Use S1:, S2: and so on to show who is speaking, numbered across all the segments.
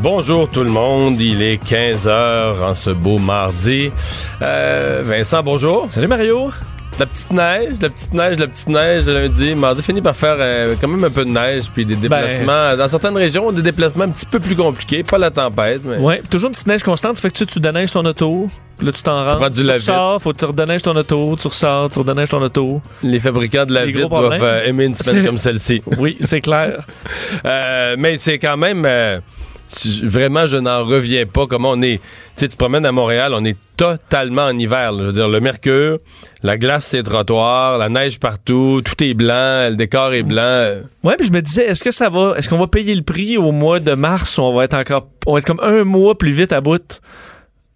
S1: Bonjour tout le monde, il est 15h en ce beau mardi. Euh, Vincent, bonjour.
S2: Salut Mario.
S1: La petite neige, la petite neige, la petite neige de lundi. Mardi finit par faire euh, quand même un peu de neige, puis des déplacements. dans certaines régions, des déplacements un petit peu plus compliqués. Pas la tempête, mais.
S2: Ouais, toujours une petite neige constante. Ça fait que tu, tu déneiges ton auto. Là, tu t'en rends. tu
S1: lave-vite.
S2: ressors, faut que tu redéneiges ton auto. Tu ressors, tu redéneiges ton auto.
S1: Les fabricants de la
S2: Les
S1: vitre doivent euh, aimer une semaine comme celle-ci.
S2: Oui, c'est clair.
S1: Mais c'est quand même. Vraiment, je n'en reviens pas. Comment on est. Tu sais, promènes à Montréal, on est totalement en hiver. là. Je veux dire, le mercure, la glace, c'est trottoirs, la neige partout, tout est blanc, le décor est blanc.
S2: Ouais, puis je me disais, est-ce que ça va, est-ce qu'on va payer le prix au mois de mars ou on va être encore, on va être comme un mois plus vite à bout?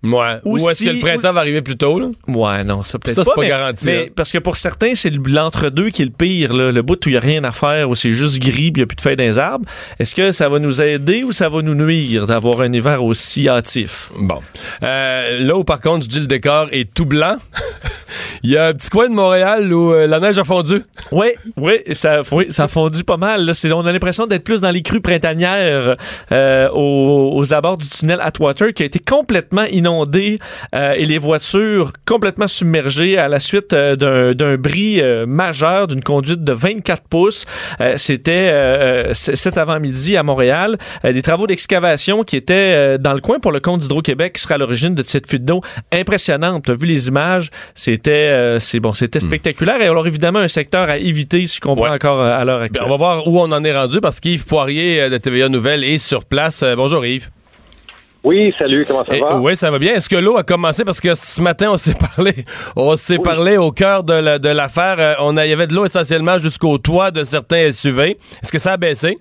S1: Ouais. Ou est-ce que le printemps va arriver plus tôt, là?
S2: Ouais, non, ça peut-être
S1: Ça, c'est pas
S2: mais-
S1: garanti,
S2: Mais
S1: hein.
S2: parce que pour certains, c'est le- l'entre-deux qui est le pire, là, le bout où il n'y a rien à faire, où c'est juste gris puis il n'y a plus de feuilles dans les arbres. Est-ce que ça va nous aider ou ça va nous nuire d'avoir un hiver aussi hâtif?
S1: Bon. Euh, là où, par contre, je dis le décor est tout blanc, il y a un petit coin de Montréal où euh, la neige a fondu.
S2: Oui, oui, ça, oui, ça a fondu pas mal. là. On a l'impression d'être plus dans les crues printanières euh, aux, aux abords du tunnel Atwater qui a été complètement inondé euh, et les voitures complètement submergées à la suite euh, d'un, bris euh, majeur d'une conduite de 24 pouces. C'était cet avant-midi à Montréal. Des travaux d'excavation qui étaient dans le coin pour le compte d'Hydro-Québec qui sera à l'origine de cette fuite d'eau impressionnante. Tu as vu les images, c'était c'est bon, c'était spectaculaire. Et alors évidemment un secteur à éviter si je comprends
S1: Ouais.
S2: encore à l'heure
S1: Bien,
S2: actuelle.
S1: on va voir où on en est rendu parce qu'Yves Poirier de TVA Nouvelles est sur place. Bonjour Yves.
S3: Oui, salut, comment ça
S1: Eh,
S3: va?
S1: oui, ça va bien. Est-ce que l'eau a commencé? Parce que ce matin on s'est parlé, on s'est parlé au cœur de la- de l'affaire. Euh, on a, il y avait de l'eau essentiellement jusqu'au toit de certains SUV. Est-ce que ça a baissé?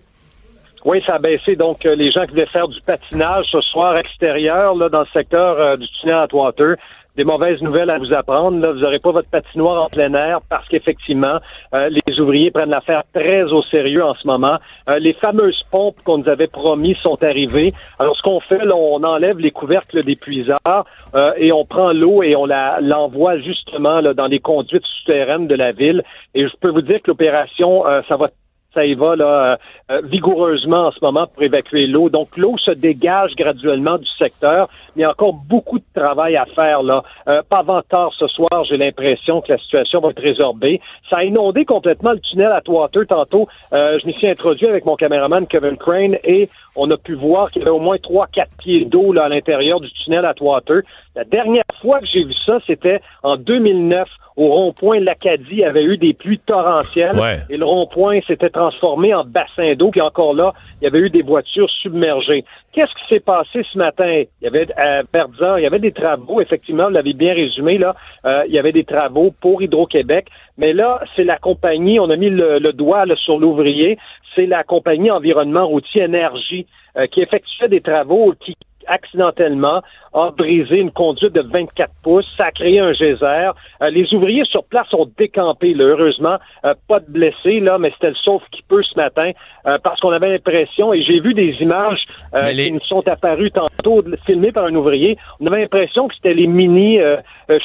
S3: Oui, ça a baissé. Donc, euh, les gens qui voulaient faire du patinage ce soir extérieur, là, dans le secteur euh, du tunnel Atwater, des mauvaises nouvelles à vous apprendre. Là, vous n'aurez pas votre patinoire en plein air parce qu'effectivement, euh, les ouvriers prennent l'affaire très au sérieux en ce moment. Euh, les fameuses pompes qu'on nous avait promis sont arrivées. Alors, ce qu'on fait, là, on enlève les couvercles des puisards euh, et on prend l'eau et on la l'envoie justement là, dans les conduites souterraines de la ville. Et je peux vous dire que l'opération, euh, ça va ça y va là, euh, euh, vigoureusement en ce moment pour évacuer l'eau. Donc l'eau se dégage graduellement du secteur, il y a encore beaucoup de travail à faire là. Euh, pas avant tard ce soir, j'ai l'impression que la situation va être résorbée. Ça a inondé complètement le tunnel à Water tantôt. Euh, je m'y suis introduit avec mon caméraman Kevin Crane et on a pu voir qu'il y avait au moins 3-4 pieds d'eau là à l'intérieur du tunnel à Water. La dernière fois que j'ai vu ça, c'était en 2009 au rond-point l'Acadie il y avait eu des pluies torrentielles
S1: Ouais.
S3: et le rond-point s'était transformé en bassin d'eau, puis encore là, il y avait eu des voitures submergées. Qu'est-ce qui s'est passé ce matin? Il y avait à Verdun, il y avait des travaux, effectivement, vous l'avez bien résumé, là, euh, il y avait des travaux pour Hydro-Québec, mais là, c'est la compagnie, on a mis le, le doigt là, sur l'ouvrier, c'est la compagnie Environnement Routier Énergie euh, qui effectuait des travaux qui accidentellement a brisé une conduite de 24 pouces. Ça a créé un geyser. Euh, les ouvriers sur place ont décampé, là, heureusement. Euh, pas de blessés, là, mais c'était le sauf qui peut ce matin euh, parce qu'on avait l'impression, et j'ai vu des images
S1: les-
S3: qui nous sont apparues tantôt, filmées par un ouvrier. On avait l'impression que c'était les mini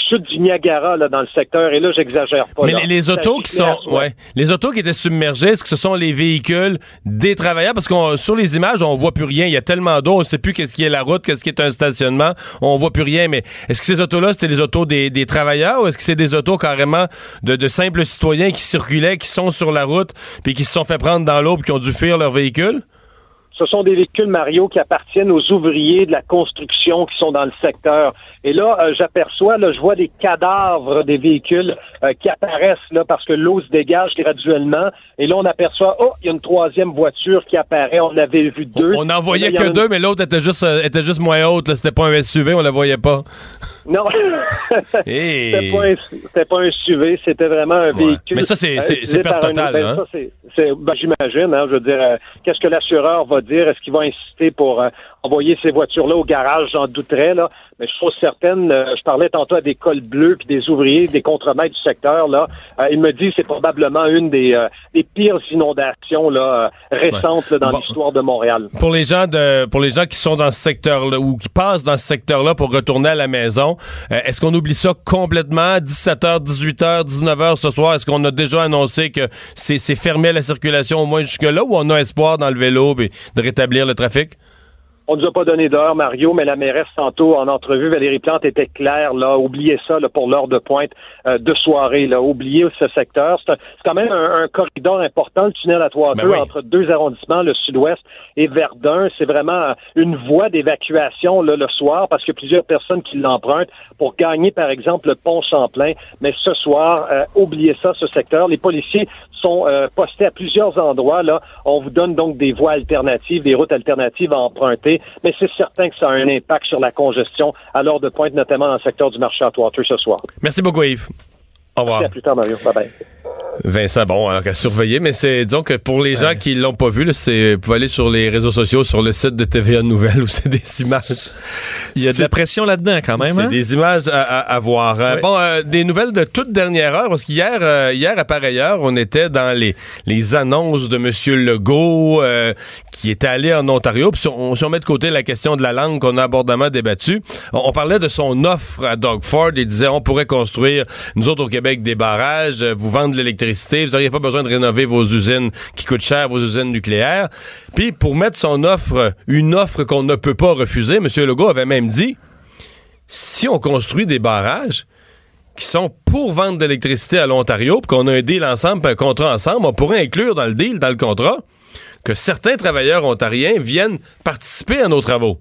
S3: chutes du Niagara là, dans le secteur. Et là, j'exagère pas.
S1: Mais
S3: là.
S1: les, autos qui sont, ouais, les autos qui étaient submergées, est-ce que ce sont les véhicules des travailleurs? Parce qu'on sur les images, on voit plus rien. Il y a tellement d'eau, on sait plus qu'est-ce qui est la route, qu'est-ce qui est un stationnement. On voit plus rien. Mais est-ce que ces autos-là, c'était les autos des, travailleurs ou est-ce que c'est des autos carrément de, de simples citoyens qui circulaient, qui sont sur la route, puis qui se sont fait prendre dans l'eau, puis qui ont dû fuir leur véhicule?
S3: Ce sont des véhicules, Mario, qui appartiennent aux ouvriers de la construction qui sont dans le secteur. Et là, euh, j'aperçois, là, je vois des cadavres des véhicules euh, qui apparaissent là parce que l'eau se dégage graduellement. Et là, on aperçoit, oh, il y a une troisième voiture qui apparaît. On avait vu deux.
S1: On n'en voyait
S3: là,
S1: que deux, mais l'autre était juste, euh, était juste moins haute. C'était pas un SUV, on la voyait pas.
S3: Non,
S1: Hey.
S3: c'était pas, un- c'était pas un SUV, c'était vraiment un
S1: Ouais.
S3: véhicule.
S1: Mais ça, c'est- perte totale,
S3: ben,
S1: hein?
S3: ça, c'est- c'est- ben, J'imagine, hein, je veux dire, qu'est-ce que l'assureur va Est-ce qu'il va insister pour euh, envoyer ces voitures-là au garage? J'en douterais, là. Mais je suis certaine, euh, je parlais tantôt à des cols bleus puis des ouvriers, des contremaîtres du secteur, là. Euh, il me dit que c'est probablement une des, des pires inondations là, récentes là, dans l'histoire de Montréal.
S1: Pour les gens de pour les gens qui sont dans ce secteur-là ou qui passent dans ce secteur-là pour retourner à la maison, est-ce qu'on oublie ça complètement? 17h, 18h, 19h ce soir, est-ce qu'on a déjà annoncé que c'est fermé à la circulation au moins jusque-là ou on a espoir dans le vélo et de rétablir le trafic?
S3: On nous a pas donné d'heure, Mario, mais la mairesse tantôt en entrevue, Valérie Plante était claire, là, oubliez ça là, pour l'heure de pointe euh, de soirée, là, oubliez ce secteur. C'est quand même un, corridor important, le tunnel à trois ben entre deux arrondissements, le sud-ouest et Verdun. C'est vraiment une voie d'évacuation le soir parce qu'il y a plusieurs personnes qui l'empruntent pour gagner, par exemple, le pont Champlain. Mais ce soir, euh, oubliez ça, ce secteur. Les policiers sont euh, postés à plusieurs endroits. Là, on vous donne donc des voies alternatives, des routes alternatives à emprunter, mais c'est certain que ça a un impact sur la congestion à l'heure de pointe, notamment dans le secteur du marché à Water ce soir.
S1: Merci beaucoup, Yves. Au revoir.
S3: Merci à plus tard, Mario. Bye bye.
S1: Vincent, bon, alors à surveiller, mais c'est, disons que pour les gens qui l'ont pas vu, c'est, vous pouvez aller sur les réseaux sociaux, sur le site de TVA Nouvelles où c'est des images.
S2: Il y a de la pression là-dedans quand même.
S1: C'est
S2: hein?
S1: des images à, voir. Euh, bon, euh, des nouvelles de toute dernière heure, parce qu'hier, euh, hier à pareille heure, on était dans les, les annonces de Monsieur Legault qui est allé en Ontario. Puis si on, met de côté la question de la langue qu'on a abondamment débattue, on, parlait de son offre à Doug Ford. Il disait on pourrait construire, nous autres au Québec, des barrages, vous vendre de l'électricité vous n'auriez pas besoin de rénover vos usines qui coûtent cher, vos usines nucléaires. Puis pour mettre son offre, une offre qu'on ne peut pas refuser, M. Legault avait même dit, si on construit des barrages qui sont pour vendre de l'électricité à l'Ontario, puis qu'on a un deal ensemble, un contrat ensemble, on pourrait inclure dans le deal, dans le contrat, que certains travailleurs ontariens viennent participer à nos travaux.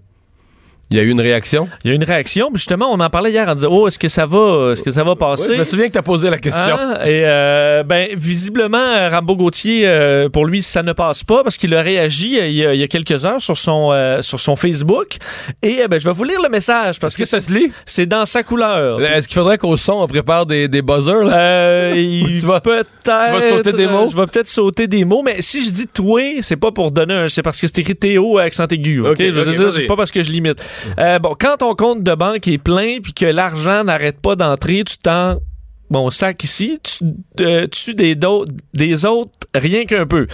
S1: Il y a eu une réaction?
S2: Il y a eu une réaction. Justement, on en parlait hier en disant Oh, est-ce que ça va est-ce que ça va passer?
S1: je me souviens que tu as posé la question.
S2: Ah, et euh, ben, visiblement, Rambo Gauthier, euh, pour lui, ça ne passe pas parce qu'il a réagi euh, il y a, quelques heures sur son, sur son Facebook. Et ben, je vais vous lire le message parce que,
S1: ça se lit?
S2: C'est dans sa couleur.
S1: Est-ce qu'il faudrait qu'au son, on prépare des, des buzzers?
S2: Là? tu vas peut-être. Tu
S1: vas sauter des mots?
S2: Je vais peut-être sauter des mots, mais si je dis toi, c'est pas pour donner un. C'est parce que c'est écrit Théo accent aigu. OK? je c'est pas parce que je limite. Euh, bon, quand ton compte de banque est plein puis que l'argent n'arrête pas d'entrer, tu t'en bon sac ici, tu euh, tues des, des autres rien qu'un peu.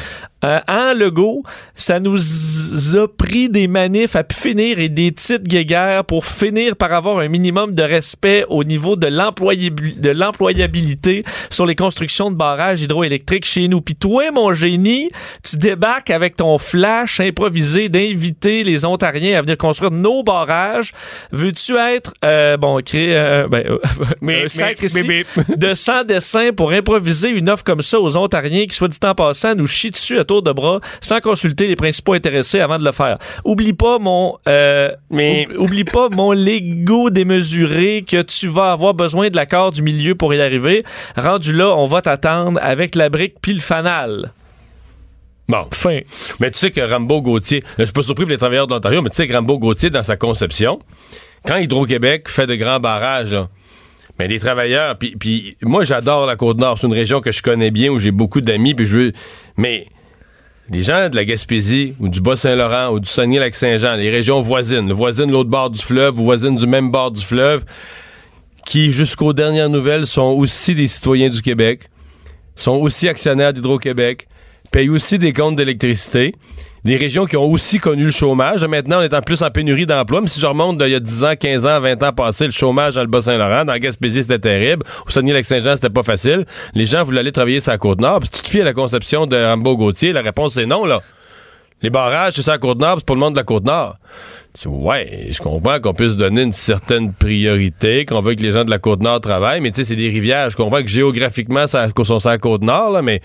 S2: Euh, en Legault, ça nous a pris des manifs à finir et des titres guéguerres pour finir par avoir un minimum de respect au niveau de l'employabilité sur les constructions de barrages hydroélectriques chez nous. Puis toi, mon génie, tu débarques avec ton flash improvisé d'inviter les Ontariens à venir construire nos barrages. Veux-tu être, euh, bon, créer euh, ben, euh, mais, sac ici de 100 dessins pour improviser une offre comme ça aux Ontariens qui, soit dit en passant, nous chie dessus à de bras sans consulter les principaux intéressés avant de le faire. Oublie pas mon euh, mais oublie pas mon Lego démesuré que tu vas avoir besoin de l'accord du milieu pour y arriver. Rendu là, on va t'attendre avec la brique puis le fanal.
S1: Bon. Fin. Mais tu sais que Rambo Gauthier, je suis pas surpris pour les travailleurs d'Ontario, mais tu sais que Rambo Gauthier, dans sa conception, quand Hydro-Québec fait de grands barrages, mais des travailleurs, puis, puis moi j'adore la Côte-Nord, c'est une région que je connais bien, où j'ai beaucoup d'amis, puis je veux... Mais les gens de la Gaspésie ou du Bas-Saint-Laurent ou du Saguenay-Lac-Saint-Jean, les régions voisines, voisines de l'autre bord du fleuve ou voisines du même bord du fleuve, qui, jusqu'aux dernières nouvelles, sont aussi des citoyens du Québec, sont aussi actionnaires d'Hydro-Québec, payent aussi des comptes d'électricité des régions qui ont aussi connu le chômage. Maintenant, on est en plus en pénurie d'emplois. Mais si je remonte d'il y a 10 ans, 15 ans, 20 ans passé, le chômage dans le Bas-Saint-Laurent, dans Gaspésie, c'était terrible. Au Saguenay-Lac-Saint-Jean, c'était pas facile. Les gens voulaient aller travailler sur la Côte-Nord. si tu te fies à la conception de Rambo-Gauthier, la réponse c'est non, là. Les barrages, c'est ça la Côte-Nord, c'est pour le monde de la Côte-Nord. Ouais, je comprends qu'on puisse donner une certaine priorité, qu'on veut que les gens de la Côte-Nord travaillent, mais tu sais, c'est des rivières. Je comprends que géographiquement, ça sont sur la Côte-Nord, là, mais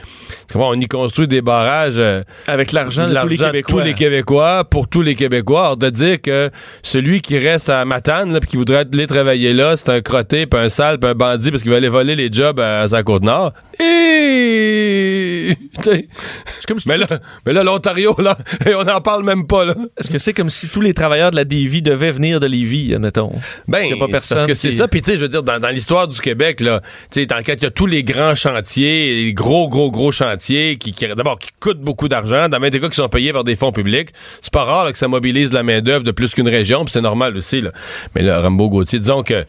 S1: on y construit des barrages... Euh,
S2: Avec l'argent de, tous les Québécois.
S1: tous les Québécois, pour tous les Québécois. Alors, de dire que celui qui reste à Matane, là, puis qui voudrait aller travailler là, c'est un crotté, puis un sale, puis un bandit, parce qu'il va aller voler les jobs à, sa Côte-Nord. Et c'est. t'sais.
S2: C'est comme si
S1: Mais là, mais là l'Ontario, là, on n'en parle même pas, là.
S2: Est-ce que c'est comme si tous les travailleurs de la Davie devaient venir de Lévis, admettons?
S1: Ben,
S2: Il y a pas personne
S1: parce que c'est
S2: qui-
S1: ça. Puis tu sais, je veux dire, dans, dans l'histoire du Québec, là, tu sais, il y a tous les grands chantiers, les gros, gros, gros chantiers qui, qui d'abord, qui coûtent beaucoup d'argent, dans même des cas qui sont payés par des fonds publics. C'est pas rare là, que ça mobilise de la main d'œuvre de plus qu'une région, puis c'est normal aussi. Là. Mais là, Rambo Gauthier, disons que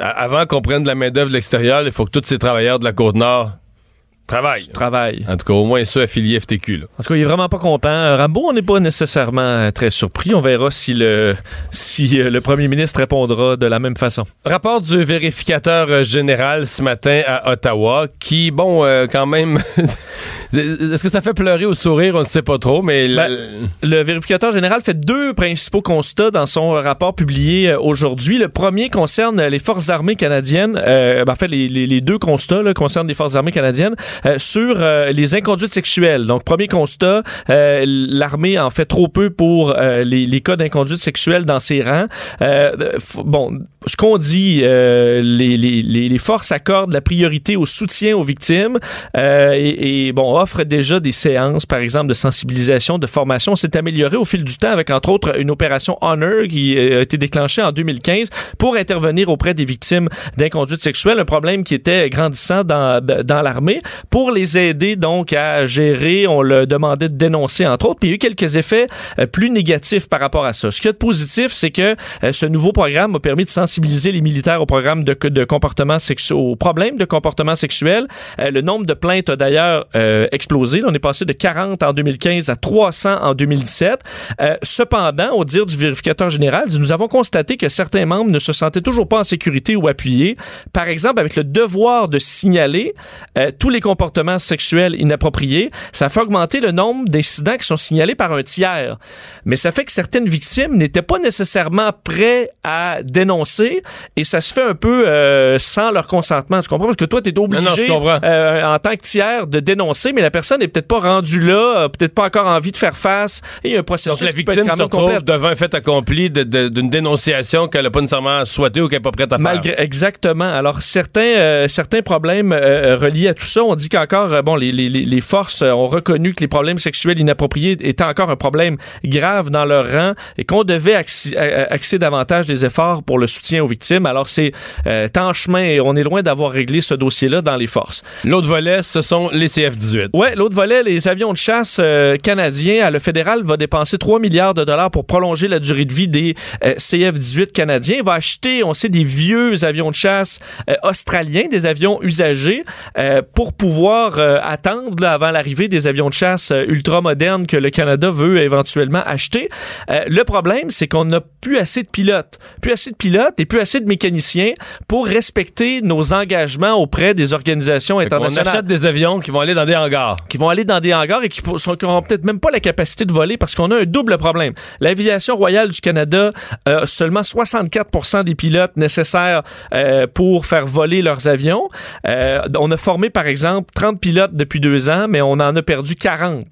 S1: avant qu'on prenne de la main d'œuvre de l'extérieur, il faut que tous ces travailleurs de la côte travaillent.
S2: Travail.
S1: En tout cas, au moins ceux affiliés FTQ. Là.
S2: En tout cas, il est vraiment pas content. Euh, Rambo, on n'est pas nécessairement euh, très surpris. On verra si le, si euh, le premier ministre répondra de la même façon.
S1: Rapport du vérificateur général ce matin à Ottawa, qui, bon, euh, quand même, est-ce que ça fait pleurer ou sourire, on ne sait pas trop, mais la-
S2: Ben, Le vérificateur général fait deux principaux constats dans son rapport publié aujourd'hui. Le premier concerne les forces armées canadiennes. Euh, ben, en fait, les, les- les deux constats là, concernent les forces armées canadiennes sur euh, les inconduites sexuelles. Donc, premier constat, euh, l'armée en fait trop peu pour euh, les, les cas d'inconduite sexuelle dans ses rangs. Euh, bon, ce qu'on dit, euh, les, les- les- forces accordent la priorité au soutien aux victimes euh, et, et, bon offrent déjà des séances, par exemple, de sensibilisation, de formation. C'est amélioré au fil du temps avec entre autres une opération Honor qui euh, a été déclenchée en 2015 pour intervenir auprès des victimes d'inconduite sexuelle, un problème qui était grandissant dans, dans l'armée. Pour les aider donc à gérer, on le demandait de dénoncer entre autres. Puis il y a eu quelques effets euh, plus négatifs par rapport à ça. Ce qu'il y a de positif, c'est que euh, ce nouveau programme a permis de sensibiliser les militaires au programme de, comportement sexuel, aux problèmes de comportement sexuel. Euh, le nombre de plaintes a d'ailleurs explosé. On est passé de 40 en 2015 à 300 en 2017. Euh, cependant, au dire du vérificateur général, nous avons constaté que certains membres ne se sentaient toujours pas en sécurité ou appuyés. Par exemple, avec le devoir de signaler tous les comportements sexuels inappropriés, ça fait augmenter le nombre d'incidents qui sont signalés par un tiers. Mais ça fait que certaines victimes n'étaient pas nécessairement prêts à dénoncer et ça se fait un peu euh, sans leur consentement. Tu comprends? Parce que toi, tu es obligé
S1: Non, non,
S2: euh, en tant que tiers de dénoncer, mais la personne n'est peut-être pas rendue là, peut-être pas encore envie de faire face. Et il y a un processus
S1: donc la
S2: qui peut être
S1: victime
S2: quand
S1: se retrouve
S2: complexe.
S1: devant un fait accompli d'une dénonciation qu'elle n'a pas nécessairement souhaité ou qu'elle n'est pas prête à faire.
S2: Malgré, exactement. Alors, certains, euh, certains problèmes euh, reliés à tout ça, on dit qu'encore, euh, bon, les, les, forces euh, ont reconnu que les problèmes sexuels inappropriés étaient encore un problème grave dans leur rang et qu'on devait axer, euh, axer davantage des efforts pour le soutien aux victimes. Alors, c'est euh, en chemin et on est loin d'avoir réglé ce dossier-là dans les forces.
S1: L'autre volet, ce sont les CF-18.
S2: Ouais, l'autre volet, les avions de chasse euh, canadiens. Le fédéral va dépenser 3 milliards de dollars pour prolonger la durée de vie des euh, CF-18 canadiens. Il va acheter, on sait, des vieux avions de chasse australiens, des avions usagés, pour pouvoir euh, attendre là, avant l'arrivée des avions de chasse euh, ultra modernes que le Canada veut éventuellement acheter. Euh, le problème, c'est qu'on n'a plus assez de pilotes, plus assez de pilotes et plus assez de mécaniciens pour respecter nos engagements auprès des organisations internationales
S1: achète des avions qui vont aller dans des hangars.
S2: qui vont aller dans des hangars et qui n'auront peut-être même pas la capacité de voler parce qu'on a un double problème. L'aviation royale du Canada a seulement 64 des pilotes nécessaires euh, pour faire voler leurs avions. Euh, on a formé, par exemple, 30 pilotes depuis deux ans, mais on en a perdu 40.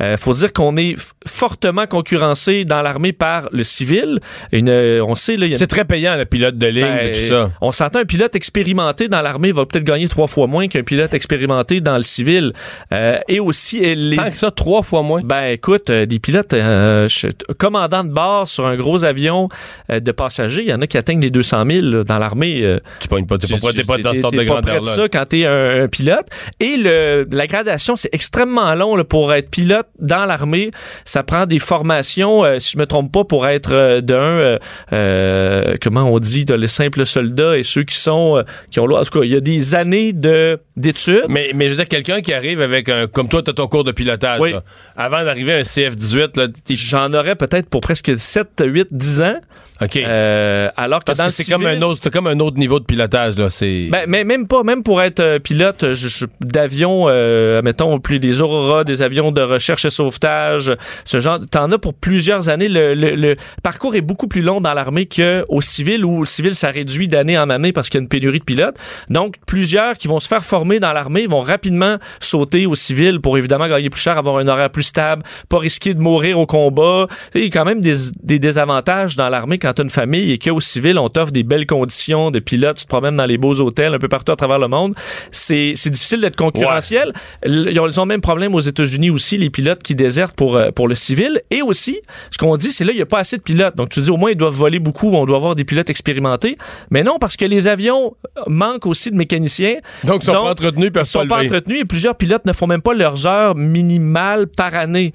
S2: Euh, faut dire qu'on est fortement concurrencé dans l'armée par le civil. Une, euh, on sait, là, il y a
S1: C'est très payant, le pilote de ligne
S2: ben,
S1: et tout ça.
S2: On s'entend un pilote expérimenté dans l'armée va peut-être gagner trois fois moins qu'un pilote expérimenté dans le civil. Euh, et aussi euh, les
S1: Tant que ça, trois fois moins.
S2: ben écoute, euh, des pilotes euh, je- commandants de bord sur un gros avion euh, de passagers, il y en a qui atteignent les 200 000 là, dans l'armée.
S1: Tu pognes pas, t'es pas, t'es pas dans ce de
S2: t'es pas près
S1: grandeur-là.
S2: ça quand t'es un, un pilote. Et le, la gradation, c'est extrêmement long là, pour être pilote dans l'armée. Ça prend des formations, euh, si je me trompe pas, pour être euh, d'un, euh, euh, comment on dit, de les simples soldats et ceux qui sont, euh, qui ont, en tout cas, il y a des années de d'études.
S1: Mais, mais je veux dire, quelqu'un qui arrive avec un. Comme toi, t'as ton cours de pilotage.
S2: Oui.
S1: là. Avant d'arriver à un CF-18, là, t'es-
S2: J'en aurais peut-être pour presque 7, 8, 10 ans.
S1: OK.
S2: Euh, alors que
S1: que c'est
S2: civil-
S1: comme un autre, c'est comme un autre niveau de pilotage, là. C'est.
S2: Ben, mais même pas, même pour être euh, pilote je- je- d'avion, euh, mettons, plus des Aurora, des avions de recherche et sauvetage, ce genre, t'en as pour plusieurs années. Le, le- le parcours est beaucoup plus long dans l'armée qu'au civil, où au civil, ça réduit d'année en année parce qu'il y a une pénurie de pilotes. Donc, plusieurs qui vont se faire former formés dans l'armée vont rapidement sauter au civil pour évidemment gagner plus cher, avoir un horaire plus stable, pas risquer de mourir au combat. Il y a quand même des, des désavantages dans l'armée quand tu as une famille et qu'au civil, on t'offre des belles conditions de pilote, tu te promènes dans les beaux hôtels un peu partout à travers le monde. C'est difficile d'être concurrentiel. Ils, ont, ils ont le même problème aux États-Unis aussi, les pilotes qui désertent pour, euh, pour le civil. Et aussi, ce qu'on dit, c'est là, il n'y a pas assez de pilotes. Donc, tu dis au moins, ils doivent voler beaucoup, on doit avoir des pilotes expérimentés. Mais non, parce que les avions manquent aussi de mécaniciens.
S1: Donc, ils sont entretenus,
S2: Ils sont pas entretenus et plusieurs pilotes ne font même pas leurs heures minimales par année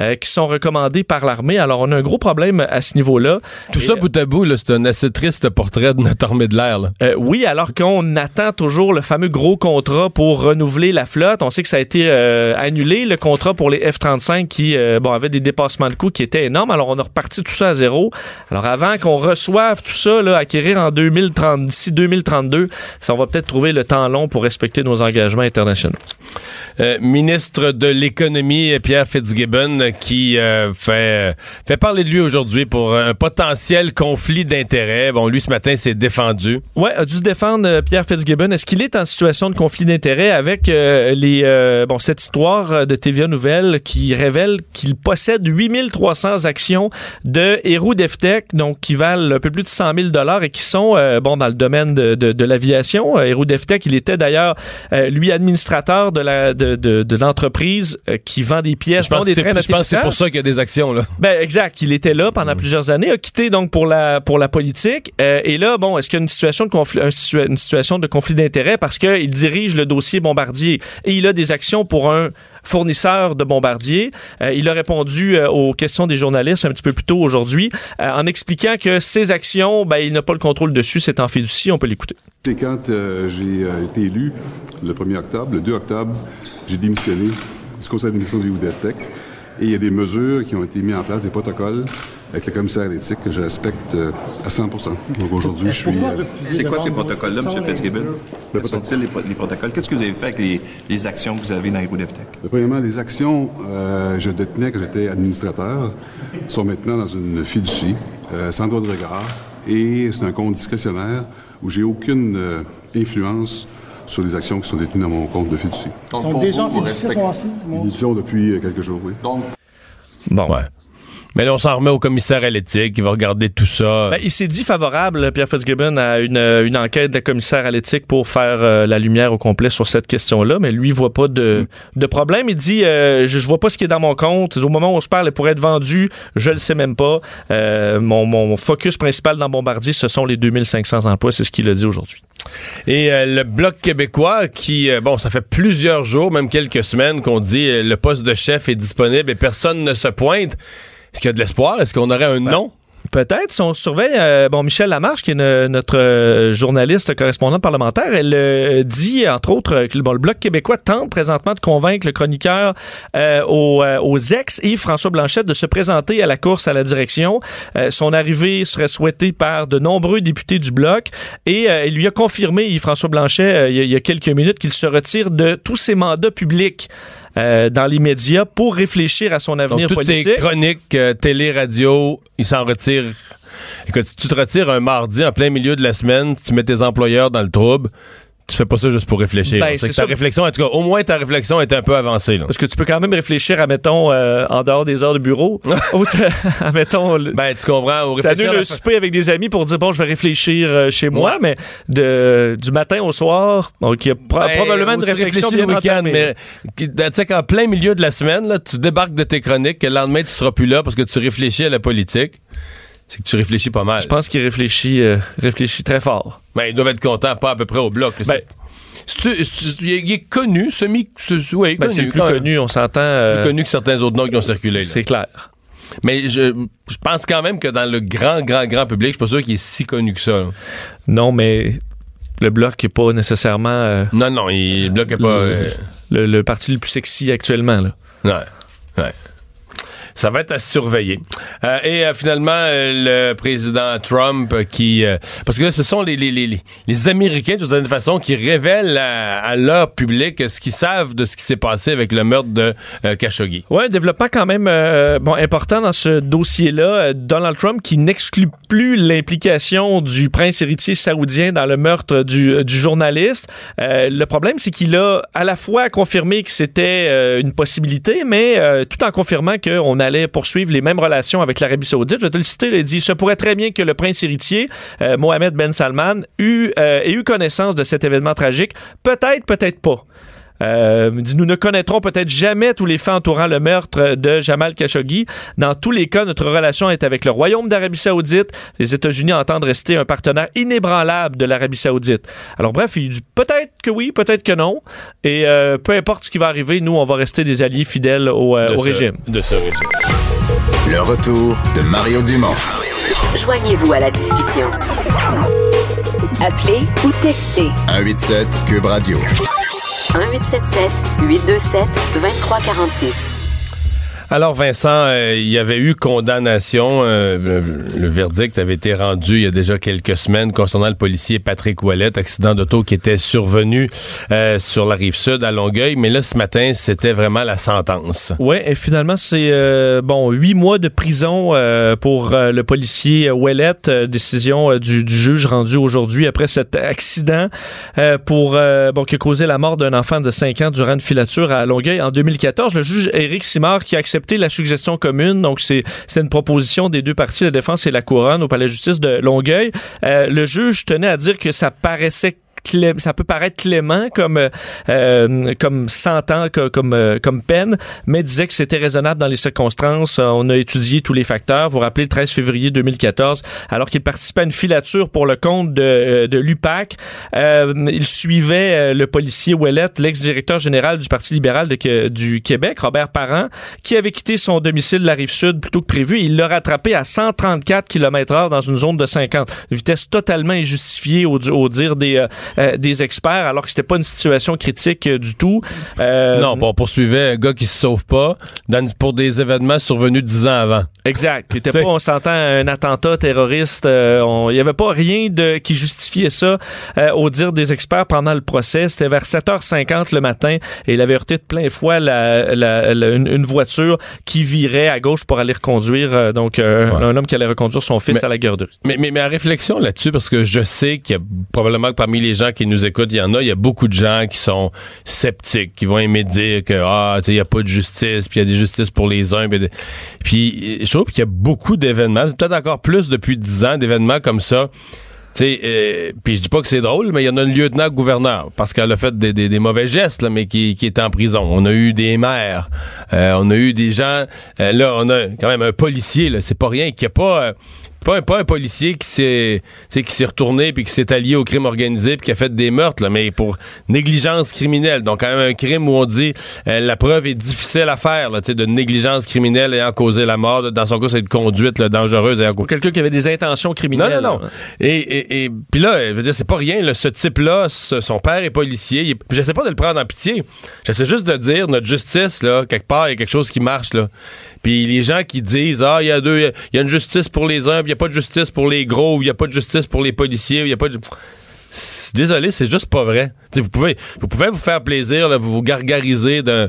S2: euh, qui sont recommandées par l'armée. Alors, on a un gros problème à ce niveau-là.
S1: Tout ça, bout à bout, c'est un assez triste portrait de notre armée de l'air.
S2: Euh, oui, alors qu'on attend toujours le fameux gros contrat pour renouveler la flotte. On sait que ça a été euh, annulé, le contrat pour les F-35 qui euh, bon, avait des dépassements de coûts qui étaient énormes. Alors, on a reparti tout ça à zéro. Alors, avant qu'on reçoive tout ça, là, acquérir en 2030, d'ici 2032, ça, on va peut-être trouver le temps long pour respecter nos engagements internationaux.
S1: Euh, ministre de l'économie Pierre Fitzgibbon qui euh, fait fait parler de lui aujourd'hui pour un potentiel conflit d'intérêts. Bon, lui ce matin s'est défendu.
S2: Ouais, a dû se défendre Pierre Fitzgibbon. Est-ce qu'il est en situation de conflit d'intérêts avec les bon cette histoire de TVA Nouvelle qui révèle qu'il possède 8300 actions de Héroux Deftech, donc qui valent un peu plus de 100 000 dollars et qui sont bon dans le domaine de, de, de l'aviation. Héroux Deftech, il était d'ailleurs lui administrateur de la de de, l'entreprise euh, qui vend des pièces,
S1: je pense,
S2: des
S1: Je pense que c'est pour ça qu'il y a des actions là.
S2: Ben exact, il était là pendant plusieurs années, a quitté donc pour la pour la politique. Euh, et là bon, est-ce qu'il y a une situation de conflit une situation de conflit d'intérêt parce qu'il dirige le dossier Bombardier. Et il a des actions pour un fournisseur de Bombardier. Euh, il a répondu aux questions des journalistes un petit peu plus tôt aujourd'hui en expliquant que ses actions, ben, il n'a pas le contrôle dessus, c'est en fiducie, on peut l'écouter.
S4: Quand j'ai été élu le 1er octobre, le 2 octobre, j'ai démissionné du conseil d'administration de l'UDETEC et il y a des mesures qui ont été mises en place, des protocoles avec le commissaire à l'éthique que je respecte euh, à 100% Donc aujourd'hui, je suis... Euh,
S5: c'est quoi ces protocoles-là, M. Fitzgibbon? Quels sont-ils les, protocoles? Qu'est-ce que vous avez fait avec les, actions que vous avez dans les DEFTEC?
S4: Premièrement, les actions, euh, je détenais quand j'étais administrateur, sont maintenant dans une fiducie, sans droit de regard, et c'est un compte discrétionnaire où j'ai aucune influence sur les actions qui sont détenues dans mon compte de fiducie.
S6: Ils sont déjà en fiducie à ce moment-ci?
S4: Ils sont depuis euh, quelques jours, oui.
S1: Donc, bon, ouais. Mais là, on s'en remet au commissaire à l'éthique, il va regarder tout ça.
S2: Ben, il s'est dit favorable, Pierre Fitzgibbon, à une, une enquête de commissaire à l'éthique pour faire euh, la lumière au complet sur cette question-là, mais lui, il voit pas de, mm. de problème. Il dit, euh, je, je, vois pas ce qui est dans mon compte. Au moment où on se parle, pour être vendu, je le sais même pas. Euh, mon, mon focus principal dans Bombardier, ce sont les 2500 emplois. C'est ce qu'il a dit aujourd'hui.
S1: Et le Bloc québécois qui, bon, ça fait plusieurs jours, même quelques semaines qu'on dit le poste de chef est disponible et personne ne se pointe. Est-ce qu'il y a de l'espoir? Est-ce qu'on aurait un nom?
S2: Peut-être. Si on surveille, euh, bon, Michel Lamarche, qui est notre euh, journaliste correspondant parlementaire, elle euh, dit, entre autres, que le Bloc québécois tente présentement de convaincre le chroniqueur aux, aux, ex Yves François Blanchette de se présenter à la course à la direction. son arrivée serait souhaitée par de nombreux députés du Bloc et il lui a confirmé, Yves François Blanchet, il y, a quelques minutes, qu'il se retire de tous ses mandats publics. Dans les médias pour réfléchir à son avenir
S1: Donc, toutes
S2: politique.
S1: Ces chroniques, télé, radio, il s'en retire Écoute, tu te retires un mardi en plein milieu de la semaine, tu mets tes employeurs dans le trouble, tu fais pas ça juste pour réfléchir. Ben, c'est ta réflexion, en tout cas, au moins ta réflexion est un peu avancée.
S2: Parce que tu peux quand même réfléchir à, mettons, euh, en dehors des heures de bureau. à, mettons,
S1: ben, tu comprends.
S2: Tu as le souper avec des amis pour dire, bon, je vais réfléchir euh, chez moi, mais de, du matin au soir, donc il y a ben, probablement une réflexion bien le week-end. Mais,
S1: tu sais qu'en plein milieu de la semaine, là, tu débarques de tes chroniques, que le lendemain, tu seras plus là parce que tu réfléchis à la politique c'est que tu réfléchis pas mal.
S2: Je pense qu'il réfléchit, euh, réfléchit très fort.
S1: Ben, ils doivent être contents, pas à peu près au bloc. Ben, il est connu, semi. Oui,
S2: ben, c'est le plus connu, on s'entend.
S1: Euh, plus connu que certains autres noms qui ont circulé.
S2: C'est clair.
S1: Mais je, je, pense quand même que dans le grand, grand, grand public, je suis pas sûr qu'il est si connu que ça.
S2: Non, mais le bloc est pas nécessairement. Euh,
S1: non, non, il, le bloc est pas.
S2: Le, le, parti le plus sexy actuellement, là.
S1: Ouais. Ouais. Ça va être à surveiller. Euh, et euh, finalement, euh, le président Trump qui... parce que là, ce sont les, les, les, les Américains, d'une certaine façon, qui révèlent à, leur public ce qu'ils savent de ce qui s'est passé avec le meurtre de Khashoggi.
S2: Oui, développement quand même bon important dans ce dossier-là. Donald Trump qui n'exclut plus l'implication du prince héritier saoudien dans le meurtre du, du journaliste. Euh, le problème, c'est qu'il a à la fois confirmé que c'était euh, une possibilité, mais euh, tout en confirmant qu'on allait poursuivre les mêmes relations avec l'Arabie saoudite. Je te le citer, il a dit, se pourrait très bien que le prince héritier, Mohamed Ben Salman, ait eu connaissance de cet événement tragique. Peut-être, peut-être pas. Euh, nous ne connaîtrons peut-être jamais tous les faits entourant le meurtre de Jamal Khashoggi. Dans tous les cas, notre relation est avec le Royaume d'Arabie Saoudite. Les États-Unis entendent rester un partenaire inébranlable de l'Arabie Saoudite. Alors bref, il dit peut-être que oui, peut-être que non. Et euh, peu importe ce qui va arriver, nous, on va rester des alliés fidèles au, euh, régime.
S1: De ce régime.
S7: Le retour de Mario Dumont.
S8: Joignez-vous à la discussion. Appelez ou textez.
S7: 187 Cube Radio.
S8: 1877 827 2346.
S1: Alors Vincent, euh, il y avait eu condamnation. Euh, le, verdict avait été rendu il y a déjà quelques semaines concernant le policier Patrick Ouellet, accident d'auto qui était survenu euh, sur la rive sud à Longueuil. Mais là, ce matin, c'était vraiment la sentence.
S2: Oui, et finalement, c'est bon huit mois de prison pour le policier Ouellet. décision du, juge rendue aujourd'hui après cet accident pour bon qui a causé la mort d'un enfant de 5 ans durant une filature à Longueuil en 2014. Le juge Éric Simard qui a accepté la suggestion commune. Donc, c'est une proposition des deux parties, la défense et la couronne, au palais de justice de Longueuil. Euh, le juge tenait à dire que ça paraissait ça peut paraître clément comme euh, comme 100 ans comme euh, comme peine, mais disait que c'était raisonnable dans les circonstances. On a étudié tous les facteurs. Vous vous rappelez le 13 février 2014, alors qu'il participait à une filature pour le compte de, euh, de l'UPAC, euh, il suivait le policier Ouellet, l'ex-directeur général du Parti libéral du Québec, Robert Parent, qui avait quitté son domicile de la rive sud plutôt que prévu. Il l'a rattrapé à 134 km/h dans une zone de 50, vitesse totalement injustifiée au, au dire des euh, des experts alors que c'était pas une situation critique euh, du tout.
S1: Euh, non, on poursuivait un gars qui se sauve pas pour des événements survenus dix ans avant.
S2: Exact. Qui était pas, on s'entend, un attentat terroriste. Il y avait pas rien de qui justifiait ça au dire des experts pendant le procès. C'était vers 7h50 le matin et il avait heurté de plein fouet la, une, voiture qui virait à gauche pour aller reconduire donc un homme qui allait reconduire son fils à la garderie.
S1: Mais, mais, mais à réflexion là-dessus, parce que je sais qu'il y a probablement que parmi les gens qui nous écoutent, il y en a, il y a beaucoup de gens qui sont sceptiques, qui vont aimer dire que ah, il y a pas de justice, puis il y a des justices pour les uns, puis, je trouve qu'il y a beaucoup d'événements, peut-être encore plus depuis dix ans d'événements comme ça. Euh, puis je dis pas que c'est drôle, mais il y en a une lieutenant-gouverneur parce qu'elle a fait des, des, mauvais gestes, là, mais qui, qui est en prison. On a eu des maires, euh, on a eu des gens. Euh, là, on a quand même un policier. Là, c'est pas rien qui a pas pas un, pas un policier qui s'est qui s'est retourné puis qui s'est allié au crime organisé puis qui a fait des meurtres là, mais pour négligence criminelle. Donc quand même un crime où on dit euh, la preuve est difficile à faire là, de négligence criminelle ayant causé la mort. Dans son cas, c'est de conduite là, dangereuse.
S2: Quelqu'un qui avait des intentions criminelles.
S1: Non non non. Et et, et puis là, je veux dire c'est pas rien. Là, ce type-là, son père est policier. Il, j'essaie pas de le prendre en pitié. J'essaie juste de dire notre justice là quelque part il y a quelque chose qui marche là. Puis les gens qui disent ah il y a deux il une justice pour les uns, il y a pas de justice pour les gros, il y a pas de justice pour les policiers, il y a pas de Désolé, c'est juste pas vrai. vous pouvez, vous pouvez vous faire plaisir, là, vous vous gargariser d'un,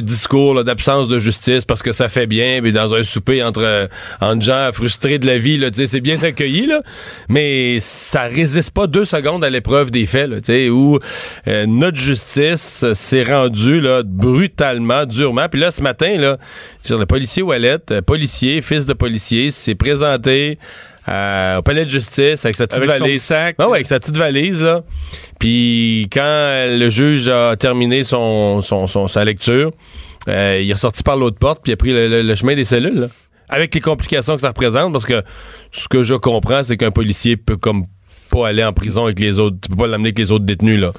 S1: discours d'absence de justice parce que ça fait bien, mais dans un souper entre, entre gens frustrés de la vie, c'est bien accueilli, là, mais ça résiste pas deux secondes à l'épreuve des faits, là, où euh, notre justice s'est rendue là, brutalement, durement. Puis là, ce matin, là, le policier Wallet, euh, policier, fils de policier, s'est présenté euh, au palais de justice avec sa petite valise.
S2: sac.
S1: Ah ouais, avec sa petite valise là. Puis quand le juge a terminé son, son, son sa lecture, euh, il est sorti par l'autre porte puis il a pris le, chemin des cellules. Là. Avec les complications que ça représente, parce que ce que je comprends, c'est qu'un policier peut comme pas aller en prison avec les autres. Tu peux pas l'amener avec les autres détenus là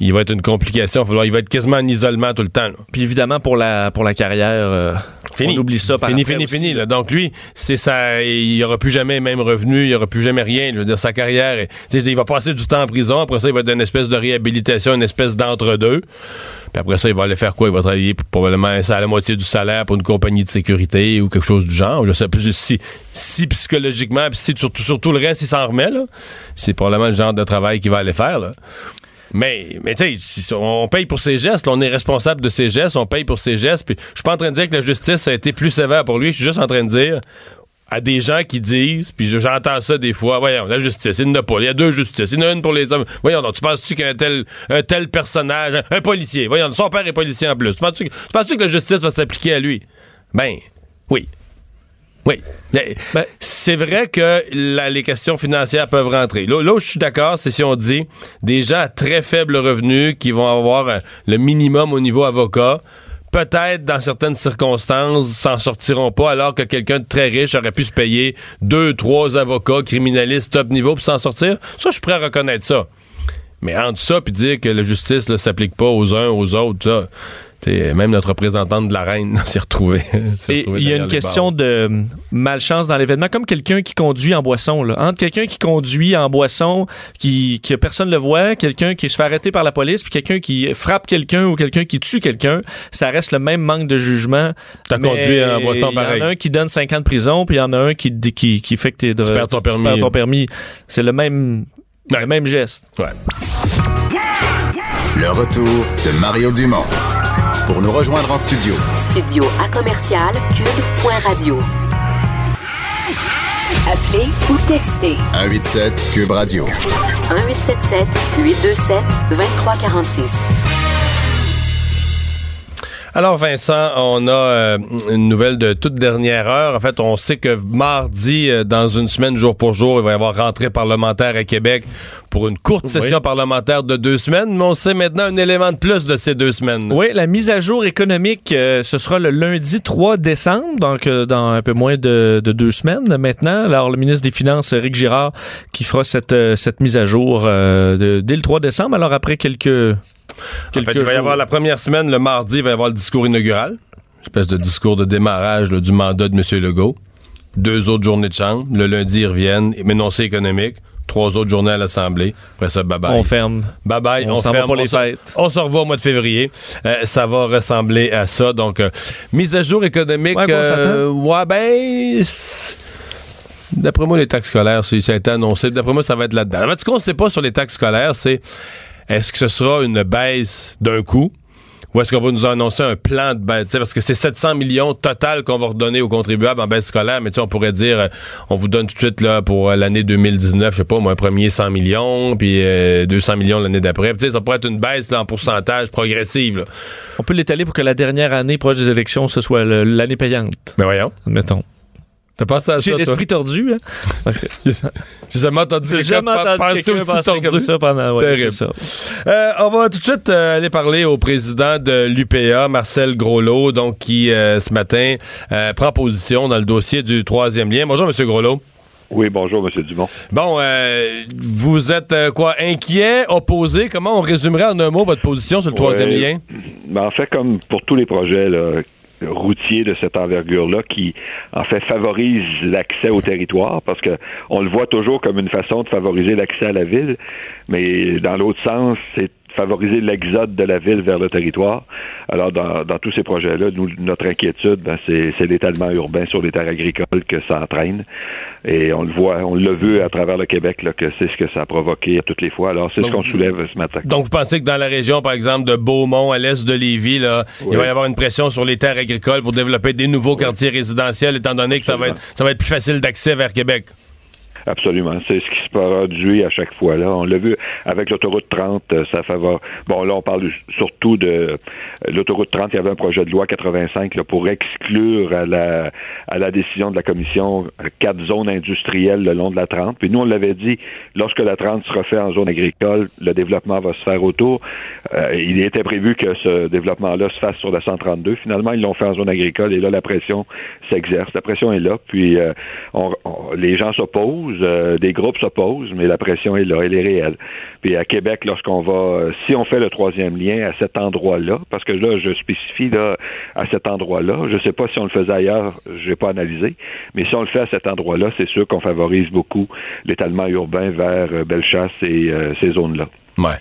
S1: il va être une complication. Il va être quasiment en isolement tout le temps.
S2: Puis évidemment, pour la, pour la carrière, euh,
S1: fini.
S2: on oublie ça par
S1: Fini, fini, fini. Donc lui, c'est ça, il n'y aura plus jamais même revenu, il n'y aura plus jamais rien. Je veux dire, sa carrière, il va passer du temps en prison. Après ça, il va être une espèce de réhabilitation, une espèce d'entre-deux. Puis après ça, il va aller faire quoi? Il va travailler probablement à la moitié du salaire pour une compagnie de sécurité ou quelque chose du genre. Je sais plus si, si psychologiquement, puis si surtout, surtout le reste, il s'en remet, là. C'est probablement le genre de travail qu'il va aller faire, là. Mais, mais tu sais, on paye pour ses gestes, on est responsable de ses gestes, on paye pour ses gestes. Puis je suis pas en train de dire que la justice a été plus sévère pour lui, je suis juste en train de dire à des gens qui disent, puis j'entends ça des fois, voyons, la justice, il n'y en a pas. Il y a deux justices. Il y en a une pour les hommes. Voyons, donc, tu penses-tu qu'un tel, un tel personnage, un, policier, voyons, son père est policier en plus. Tu penses-tu, que la justice va s'appliquer à lui? Ben, oui. Oui. Mais
S2: Ben-
S1: c'est vrai que la- les questions financières peuvent rentrer. Là, là où je suis d'accord, c'est si on dit des gens à très faible revenu qui vont avoir euh, le minimum au niveau avocat, peut-être dans certaines circonstances s'en sortiront pas alors que quelqu'un de très riche aurait pu se payer deux, trois avocats criminalistes top niveau pour s'en sortir. Ça, je suis prêt à reconnaître ça. Mais entre ça puis dire que la justice ne s'applique pas aux uns aux autres, ça, même notre représentante de la reine s'est retrouvée.
S2: il y a une question de euh, malchance dans l'événement, comme quelqu'un qui conduit en boisson. Là. Entre quelqu'un qui conduit en boisson, qui, que personne ne le voit, quelqu'un qui se fait arrêter par la police, puis quelqu'un qui frappe quelqu'un ou quelqu'un qui tue quelqu'un, ça reste le même manque de jugement.
S1: T'as conduit en boisson
S2: Il y en
S1: pareil.
S2: a un qui donne 5 ans de prison, puis il y en a un qui, qui, qui fait que t'es de-
S1: perds ton permis.
S2: perds ton permis. C'est le même, le même geste.
S1: Ouais.
S7: Le retour de Mario Dumont. Pour nous rejoindre en studio,
S8: Studio à commercial cube.radio. Appelez ou textez
S7: 187 Cube Radio.
S8: 1877 827 2346.
S1: Alors Vincent, on a euh, une nouvelle de toute dernière heure. En fait, on sait que mardi, euh, dans une semaine, jour pour jour, il va y avoir rentrée parlementaire à Québec pour une courte session parlementaire de deux semaines. Mais on sait maintenant un élément de plus de ces deux semaines.
S2: Oui, la mise à jour économique, euh, ce sera le lundi 3 décembre, donc euh, dans un peu moins de, de deux semaines maintenant. Alors, le ministre des Finances, Éric Girard, qui fera cette, cette mise à jour euh, de- dès le 3 décembre. Alors, après quelques...
S1: En fait, il va y avoir la première semaine, le mardi, il va y avoir le discours inaugural. Une espèce de discours de démarrage là, du mandat de M. Legault. Deux autres journées de chambre. Le lundi, ils reviennent. Énoncé économique. Trois autres journées à l'Assemblée. Après ça, bye-bye.
S2: On ferme.
S1: Bye bye,
S2: On
S1: on,
S2: s'en va
S1: ferme.
S2: pour les fêtes.
S1: On se revoit au mois de février. Euh, ça va ressembler à ça. Donc, euh, mise à jour économique.
S2: Ouais,
S1: euh, ouais, ben. D'après moi, les taxes scolaires, c'est- ça a été annoncé. D'après moi, ça va être là-dedans. Ce qu'on ne sait pas sur les taxes scolaires, c'est est-ce que ce sera une baisse d'un coup? Ou est-ce qu'on va nous annoncer un plan de baisse? Parce que c'est 700 millions total qu'on va redonner aux contribuables en baisse scolaire, mais tu sais, on pourrait dire, euh, on vous donne tout de suite là, pour euh, l'année 2019, je sais pas, moi, un premier 100 millions, puis euh, 200 millions l'année d'après. Tu sais, ça pourrait être une baisse là, en pourcentage progressive. là.
S2: On peut l'étaler pour que la dernière année proche des élections, ce soit l'année payante,
S1: Mais voyons.
S2: admettons.
S1: T'as pensé à ça,
S2: J'ai l'esprit tordu, hein?
S1: J'ai jamais entendu quelqu'un
S2: jamais
S1: pa-
S2: entendu
S1: penser
S2: quelqu'un
S1: aussi
S2: penser
S1: tordu.
S2: comme ça pendant... ouais,
S1: Terrible.
S2: ça.
S1: Euh, on va tout de suite euh, aller parler au président de l'UPA, Marcel Groslot, donc qui euh, ce matin euh, prend position dans le dossier du troisième lien. Bonjour, Monsieur Groslot.
S9: Oui, bonjour, M. Dumont.
S1: Bon, euh, vous êtes euh, quoi inquiet, opposé? Comment on résumerait en un mot votre position sur le troisième
S9: Ouais.
S1: lien?
S9: Ben, en fait, comme pour tous les projets là, routiers de cette envergure-là, qui en fait favorisent l'accès au territoire, parce que on le voit toujours comme une façon de favoriser l'accès à la ville, mais dans l'autre sens, c'est favoriser l'exode de la ville vers le territoire. Alors, dans, dans tous ces projets-là, nous, notre inquiétude, ben, c'est, l'étalement urbain sur les terres agricoles que ça entraîne. Et on le voit, on l'a vu à travers le Québec, là, que c'est ce que ça a provoqué à toutes les fois. Alors, c'est ce qu'on soulève ce matin.
S1: Donc, vous pensez que dans la région, par exemple, de Beaumont, à l'est de Lévis, là, il va y avoir une pression sur les terres agricoles pour développer des nouveaux quartiers résidentiels, étant donné que ça va, être, ça va être plus facile d'accès vers Québec?
S9: Absolument. C'est ce qui se produit à chaque fois. Là, on l'a vu avec l'autoroute 30, euh, ça favor. Bon, là, on parle surtout de euh, l'autoroute 30. Il y avait un projet de loi 85 là, pour exclure à la à la décision de la commission euh, quatre zones industrielles le long de la 30. Puis nous, on l'avait dit, lorsque la 30 sera fait en zone agricole, le développement va se faire autour. Euh, il était prévu que ce développement-là se fasse sur la 132. Finalement, ils l'ont fait en zone agricole et là, la pression s'exerce. La pression est là. Puis euh, on- on- les gens s'opposent, euh, des groupes s'opposent, mais la pression est là, elle est réelle. Puis à Québec, lorsqu'on va, euh, si on fait le troisième lien à cet endroit-là, parce que là, je spécifie là à cet endroit-là, je sais pas si on le faisait ailleurs, j'ai pas analysé, mais si on le fait à cet endroit-là, c'est sûr qu'on favorise beaucoup l'étalement urbain vers euh, Bellechasse et ces zones-là.
S1: Ouais.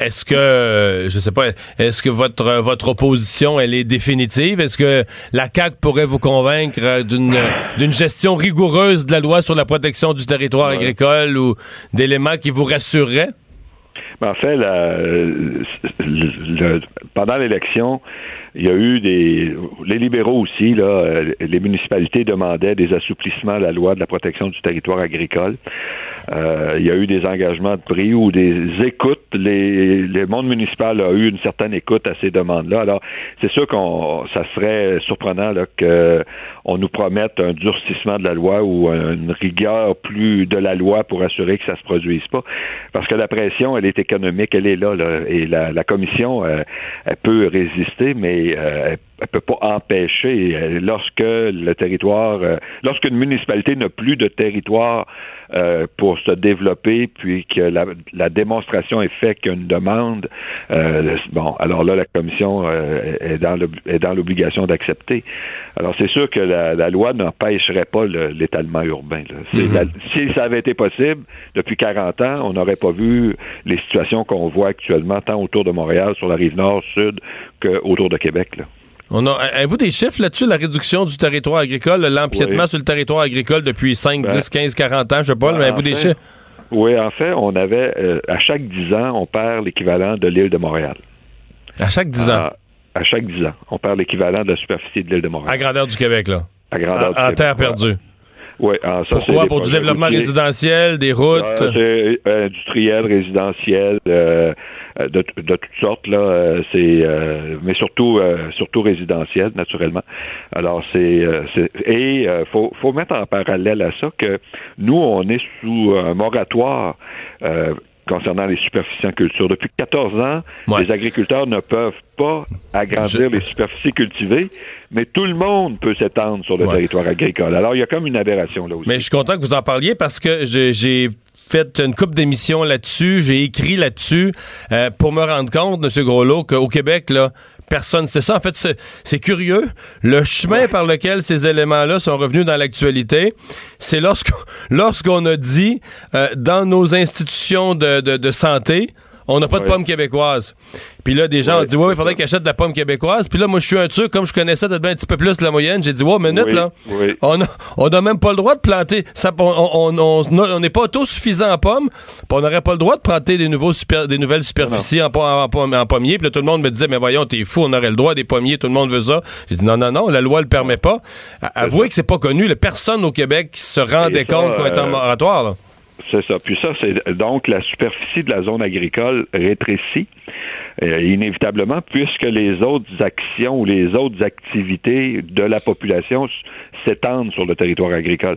S1: Est-ce que, je sais pas, est-ce que votre votre opposition, elle est définitive? Est-ce que la CAQ pourrait vous convaincre d'une d'une gestion rigoureuse de la loi sur la protection du territoire agricole ou d'éléments qui vous rassureraient?
S9: Mais en fait, la- le- le- pendant l'élection, il y a eu des les libéraux aussi là, euh, les municipalités demandaient des assouplissements à la loi de la protection du territoire agricole. Euh, il y a eu des engagements de prix ou des écoutes. Les, le monde municipal a eu une certaine écoute à ces demandes-là. Alors, c'est sûr qu'on ça serait surprenant là, que on nous promette un durcissement de la loi ou une rigueur plus de la loi pour assurer que ça se produise pas. Parce que la pression, elle est économique, elle est là, là et la, la commission, euh, elle peut résister, mais euh, elle peut pas empêcher euh, lorsque le territoire, euh, lorsqu'une municipalité n'a plus de territoire euh, pour se développer, puis que la, la démonstration est faite qu'il y a une demande, bon, alors là la commission est dans l'obligation d'accepter. Alors c'est sûr que la, la loi n'empêcherait pas l'étalement urbain. Mm-hmm. si ça avait été possible depuis 40 ans, on n'aurait pas vu les situations qu'on voit actuellement tant autour de Montréal, sur la rive nord, sud, qu'autour de Québec. Là.
S1: On a, avez-vous des chiffres là-dessus, la réduction du territoire agricole, l'empiètement sur le territoire agricole depuis 5, 10, 15, 40 ans, je sais pas, mais avez-vous des chiffres?
S9: Oui, en fait, on avait, euh, à chaque 10 ans, on perd l'équivalent de l'île de Montréal.
S1: À chaque 10 ans?
S9: À, chaque 10 ans, on perd l'équivalent de la superficie de l'île de Montréal.
S1: À grandeur du Québec, là?
S9: À grandeur
S1: en, terre perdue.
S9: Oui,
S1: ça, Pourquoi? Pour du développement résidentiel, des routes?
S9: c'est euh, industriel, résidentiel, euh, euh, de, de, toutes sortes là. Euh, c'est euh, mais surtout surtout résidentiel naturellement. Alors c'est et faut faut mettre en parallèle à ça que nous on est sous un moratoire concernant les superficies en culture. Depuis 14 ans, les agriculteurs ne peuvent pas agrandir les superficies cultivées, mais tout le monde peut s'étendre sur le territoire agricole. Alors, il y a comme une aberration là aussi.
S1: Mais je suis content que vous en parliez parce que j'ai fait une coupe d'émissions là-dessus, j'ai écrit là-dessus euh, pour me rendre compte, M. Groslot, qu'au Québec, là, personne sait ça. En fait, c'est curieux. Le chemin par lequel ces éléments-là sont revenus dans l'actualité, c'est lorsqu'on lorsqu'on a dit euh, dans nos institutions de, de, de santé, on n'a pas de pommes québécoises. Puis là, des gens ont dit, ouais, il faudrait qu'ils achètent de la pomme québécoise. Puis là, moi, je suis un truc, comme je connais ça peut-être un petit peu plus la moyenne, j'ai dit, ouais, minute, là. On n'a on a même pas le droit de planter. Ça, on n'est on, on, pas autosuffisant en pommes. Puis on n'aurait pas le droit de planter des, nouveaux super, des nouvelles superficies en, en, en, pommiers. Puis là, tout le monde me disait, mais voyons, t'es fou, on aurait le droit des pommiers, tout le monde veut ça. J'ai dit, non, non, non, la loi le permet pas. Avouez que c'est pas connu. personne au Québec qui se rendait compte qu'on était en euh, moratoire, là.
S9: C'est ça. Puis ça, c'est donc la superficie de la zone agricole rétrécit euh, inévitablement puisque les autres actions ou les autres activités de la population s'étendent sur le territoire agricole.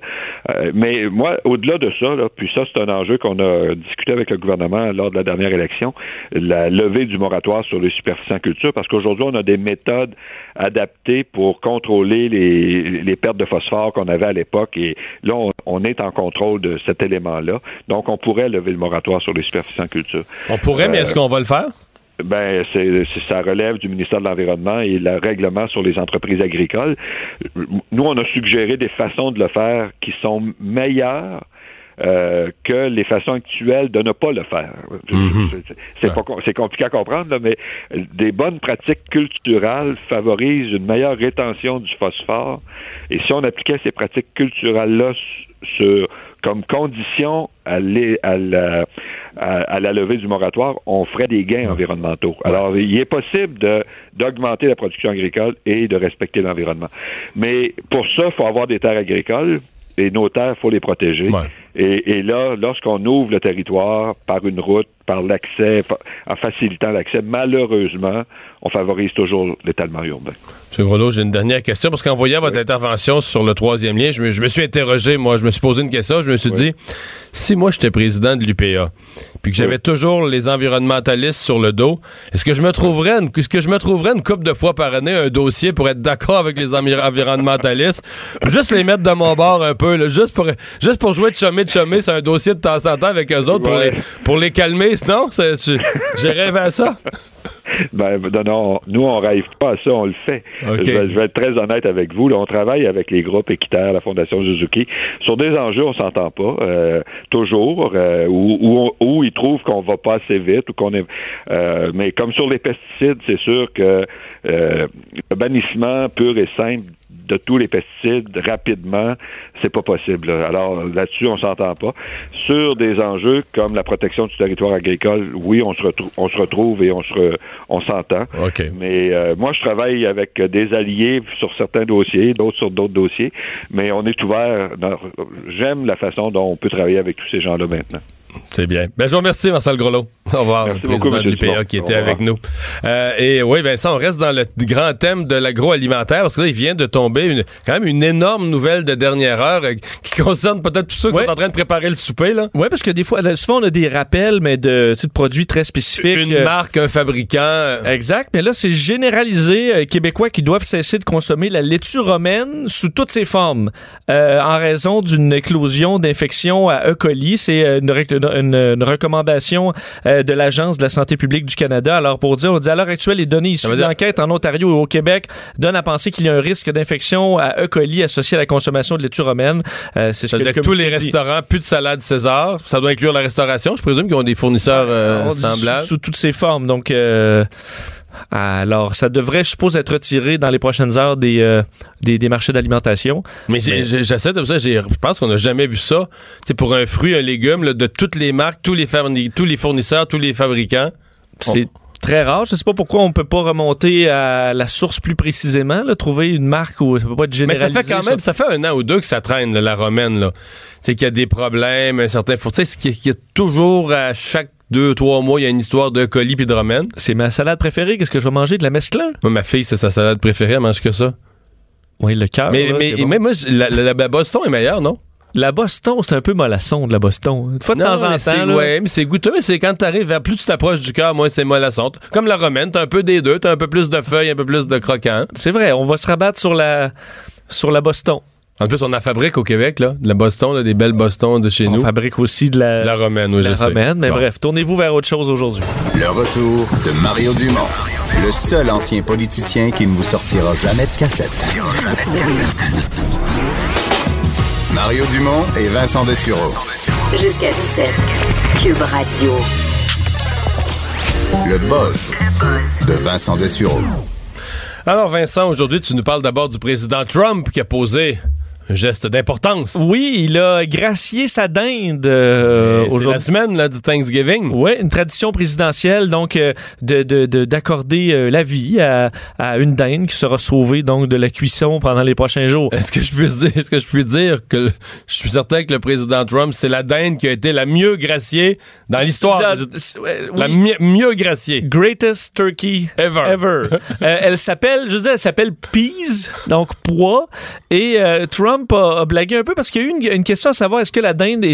S9: Euh, mais moi, au-delà de ça, là, puis ça, c'est un enjeu qu'on a discuté avec le gouvernement lors de la dernière élection, la levée du moratoire sur les superficies en culture, parce qu'aujourd'hui, on a des méthodes adaptées pour contrôler les, les pertes de phosphore qu'on avait à l'époque, et là, on, on, est en contrôle de cet élément-là. Donc, on pourrait lever le moratoire sur les superficies en culture.
S1: On pourrait, mais est-ce qu'on va le faire?
S9: Ben, c'est, ça relève du ministère de l'Environnement et le règlement sur les entreprises agricoles. Nous, on a suggéré des façons de le faire qui sont meilleures euh, que les façons actuelles de ne pas le faire. Mhm. C'est, compliqué à comprendre, mais des bonnes pratiques culturelles favorisent une meilleure rétention du phosphore. Et si on appliquait ces pratiques culturelles-là sur, comme condition à, à, la, à, la, levée du moratoire, on ferait des gains environnementaux. Alors, il est possible de, d'augmenter la production agricole et de respecter l'environnement. Mais pour ça, il faut avoir des terres agricoles et nos terres, il faut les protéger. Et, et, là, lorsqu'on ouvre le territoire par une route, par l'accès, en facilitant l'accès, malheureusement, on favorise toujours l'étalement urbain.
S1: M. Groslo, j'ai une dernière question, parce qu'en voyant votre intervention sur le troisième lien, je me, suis interrogé, moi, je me suis posé une question, je me suis dit, si moi j'étais président de l'UPA, puis que j'avais toujours les environnementalistes sur le dos, est-ce que je me trouverais une, est-ce que je me trouverais une couple de fois par année un dossier pour être d'accord avec les environnementalistes, juste les mettre de mon bord un peu, là, juste pour juste pour jouer de chumé de chumé, c'est un dossier de temps en temps avec eux autres pour les pour les calmer, sinon, j'ai rêvé à ça?
S9: Ben, non, nous, on rêve pas à ça, on le fait. Je, vais, être très honnête avec vous. Là, on travaille avec les groupes équitaires, la Fondation Suzuki. Sur des enjeux, on s'entend pas, euh, toujours, euh, où, où, ils trouvent qu'on va pas assez vite ou qu'on est. Euh, mais comme sur les pesticides, c'est sûr que le bannissement pur et simple de tous les pesticides rapidement, c'est pas possible. Alors là-dessus, on s'entend pas. Sur des enjeux comme la protection du territoire agricole, oui, on se retrouve, on se retrouve et on se, on s'entend. Mais euh, moi, je travaille avec des alliés sur certains dossiers, d'autres sur d'autres dossiers, mais on est ouvert. J'aime la façon dont on peut travailler avec tous ces gens-là maintenant.
S1: C'est bien. Ben, je vous remercie, Marcel Grelot. Au revoir,
S9: Merci
S1: le président
S9: beaucoup,
S1: de l'IPA qui était avec nous. Euh, et oui, Vincent, on reste dans le grand thème de l'agroalimentaire parce que là, il vient de tomber une, quand même une énorme nouvelle de dernière heure euh, qui concerne peut-être tous ceux qui
S2: Ouais.
S1: sont en train de préparer le souper. Là.
S2: Oui, parce que des fois, là, souvent, on a des rappels, mais de, de produits très spécifiques.
S1: Une
S2: Euh,
S1: marque, un fabricant. euh,
S2: Exact, mais là, c'est généralisé. euh, Québécois qui doivent cesser de consommer la laitue romaine sous toutes ses formes euh, en raison d'une éclosion d'infections à E. coli. C'est euh, une, rec- une- une recommandation euh, de l'Agence de la santé publique du Canada. Alors, pour dire, on dit à l'heure actuelle, les données issues de l'enquête en Ontario et au Québec donnent à penser qu'il y a un risque d'infection à E. coli associé à la consommation de laitue romaine. Euh, c'est ce que
S1: dire que tous les
S2: dit.
S1: restaurants, plus de salade César. Ça doit inclure la restauration. Je présume qu'ils ont des fournisseurs euh,
S2: On dit
S1: semblables.
S2: Sous, sous toutes ses formes. Donc, euh, alors, ça devrait, je suppose, être retiré dans les prochaines heures des, euh, des, des marchés d'alimentation.
S1: Mais j'essaie de ça. Je pense qu'on n'a jamais vu ça. C'est pour un fruit, un légume, là, de toutes les marques, tous les, fourni- tous les fournisseurs, tous les fabricants.
S2: C'est très rare. Je sais pas pourquoi on peut pas remonter à la source plus précisément, là, trouver une marque où ça peut pas être
S1: Mais ça
S2: généralisé.
S1: fait quand même, ça fait un an ou deux que ça traîne, là, la romaine, là. Tu sais, qu'il y a des problèmes, un certain, faut, tu sais, qu'il y a toujours, à chaque deux, trois mois, il y a une histoire de colis puis de romaine.
S2: C'est ma salade préférée. Qu'est-ce que je vais manger? De la mesclun?
S1: Ma fille, c'est sa salade préférée, elle mange que ça.
S2: Oui, le cœur.
S1: mais,
S2: là,
S1: mais,
S2: bon.
S1: la, la- la Boston est meilleure, non?
S2: La Boston, c'est un peu mollasson de la Boston. Une fois de
S1: non,
S2: temps en temps.
S1: c'est-
S2: là.
S1: ouais, mais c'est goûteux, mais c'est quand t'arrives vers plus tu t'approches du cœur, moins c'est mollasson. Comme la romaine, t'as un peu des deux, t'as un peu plus de feuilles, un peu plus de croquant.
S2: C'est vrai, on va se rabattre sur la, sur la Boston.
S1: En plus, on en fabrique au Québec, là, de la Boston, là, des belles Boston de chez
S2: On
S1: nous.
S2: fabrique aussi de la,
S1: De la romaine, oui,
S2: de la
S1: je sais.
S2: romaine. Mais
S1: Bon.
S2: bref, tournez-vous vers autre chose aujourd'hui.
S7: Le retour de Mario Dumont, le seul ancien politicien qui ne vous sortira jamais de cassette. Mario Dumont et Vincent Dessureau.
S8: Jusqu'à 17. Cube Radio.
S7: Le buzz de Vincent Dessureau.
S1: Alors, Vincent, aujourd'hui, tu nous parles d'abord du président Trump qui a posé un geste d'importance.
S2: Oui, il a gracié sa dinde euh,
S1: Et C'est la
S2: aujourd'hui.
S1: semaine là, du Thanksgiving.
S2: Oui, une tradition présidentielle, donc, euh, de, de- de- d'accorder euh, la vie à, à une dinde qui sera sauvée donc de la cuisson pendant les prochains jours.
S1: Est-ce que je puis dire, est-ce que je puis dire que je suis certain que le président Trump, c'est la dinde qui a été la mieux graciée dans l'histoire.
S2: Ouais,
S1: La
S2: oui.
S1: mi- mieux graciée.
S2: Greatest turkey
S1: Ever.
S2: ever. Euh, elle s'appelle, je veux dire, elle s'appelle Peas, donc pois. Et euh, Trump a, a blagué un peu parce qu'il y a eu une, question à savoir est-ce que la dinde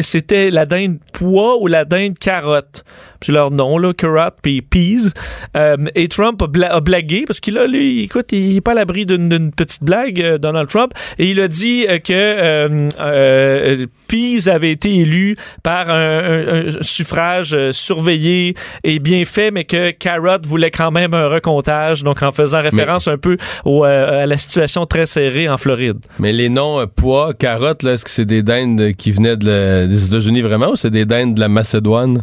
S2: c'était la dinde pois ou la dinde carotte? Puis leur nom, là, carrot puis peas. Euh, et Trump a, bla- a blagué parce qu'il a, lui, écoute, il est pas à l'abri d'une petite blague, euh, Donald Trump. Et il a dit euh, que euh, euh, Peas avait été élu par un, un- un suffrage surveillé et bien fait, mais que Carrot voulait quand même un recomptage, donc en faisant référence un peu au, à la situation très serrée en Floride.
S1: Mais les noms pois, carottes, là, est-ce que c'est des dindes qui venaient de la- des États-Unis vraiment ou c'est des dindes de la Macédoine?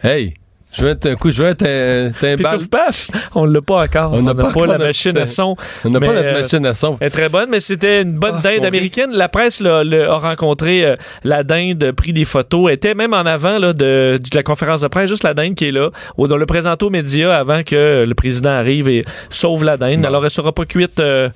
S1: Hey, je vais être un coup, je vais être un, un bal-
S2: passe, on l'a pas encore.
S1: On n'a pas
S2: la machine à son.
S1: On n'a pas notre
S2: euh,
S1: machine à son.
S2: Elle est très bonne, mais c'était une bonne
S1: Ah,
S2: dinde américaine. La presse là, le- a rencontré euh, la dinde, pris des photos, Elle était même en avant là, de, de la conférence de presse, juste la dinde qui est là, où on le présente aux médias avant que le président arrive et sauve la dinde. Alors, elle sera pas cuite euh,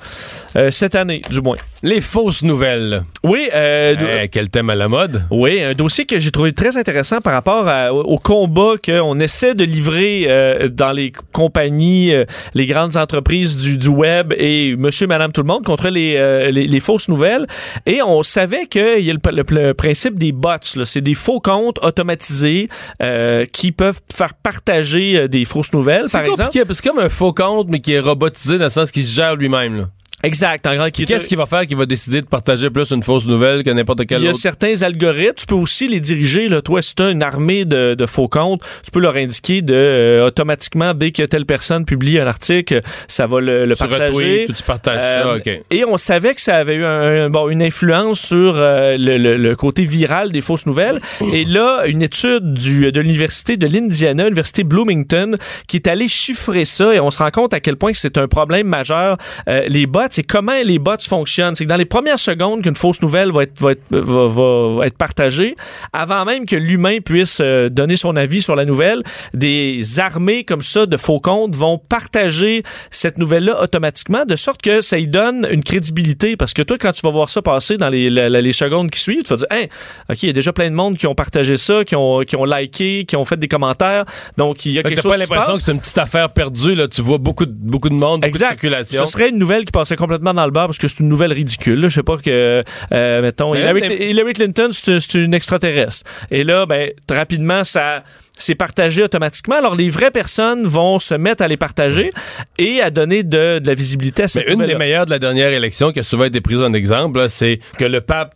S2: euh, cette année, du moins.
S1: Les fausses nouvelles.
S2: Oui,
S1: Eh, quel thème à la mode.
S2: oui, un dossier que j'ai trouvé très intéressant par rapport à- au, combat qu'on essaie de livrer euh, dans les compagnies, euh, les grandes entreprises du, du web et monsieur, madame, tout le monde contre les, euh, les, les fausses nouvelles. Et on savait qu'il y a le, le- le principe des bots. C'est des faux comptes automatisés euh, qui peuvent faire partager euh, des fausses nouvelles, par
S1: C'est
S2: exemple.
S1: compliqué que c'est comme un faux compte mais qui est robotisé dans le sens qu'il se gère lui-même. là.
S2: Exact. En qui
S1: Qu'est-ce qu'il va faire qu'il va décider de partager plus une fausse nouvelle que n'importe quel
S2: Il y a
S1: autre?
S2: certains algorithmes. Tu peux aussi les diriger. Là. Toi, si tu as une armée de, de faux comptes, tu peux leur indiquer de euh, automatiquement, dès que telle personne publie un article, ça va le, le
S1: Tu
S2: partager.
S1: tu partages ça,
S2: Euh,
S1: OK.
S2: Et on savait que ça avait eu un- un- bon, une influence sur euh, le, le- le côté viral des fausses nouvelles. Et là, une étude du, de l'université de l'Indiana, l'université Bloomington, qui est allée chiffrer ça et on se rend compte à quel point c'est un problème majeur. Euh, les bots, c'est comment les bots fonctionnent. C'est que dans les premières secondes qu'une fausse nouvelle va être, va être, va- va être partagée, avant même que l'humain puisse euh, donner son avis sur la nouvelle, des armées comme ça de faux comptes vont partager cette nouvelle-là automatiquement, de sorte que ça y donne une crédibilité. Parce que toi, quand tu vas voir ça passer dans les, la- les secondes qui suivent, tu vas dire, hein, OK, il y a déjà plein de monde qui ont partagé ça, qui ont, qui ont liké, qui ont fait des commentaires. Donc, il y a
S1: Fait
S2: quelque chose
S1: pas
S2: qui se
S1: l'impression que c'est une petite affaire perdue, là. Tu vois beaucoup de, beaucoup de monde, beaucoup de
S2: Exact.
S1: circulation.
S2: Ce serait une nouvelle qui passait complètement dans le bar parce que c'est une nouvelle ridicule. Je sais pas que, euh, mettons,
S1: Mais
S2: Hillary,
S1: mais-
S2: Hillary Clinton, c'est une extraterrestre. Et là, ben, rapidement, ça c'est partagé automatiquement. Alors, les vraies personnes vont se mettre à les partager et à donner de, de la visibilité à
S1: Mais
S2: cette
S1: une des meilleures de la dernière élection qui a souvent été prise en exemple, c'est que le pape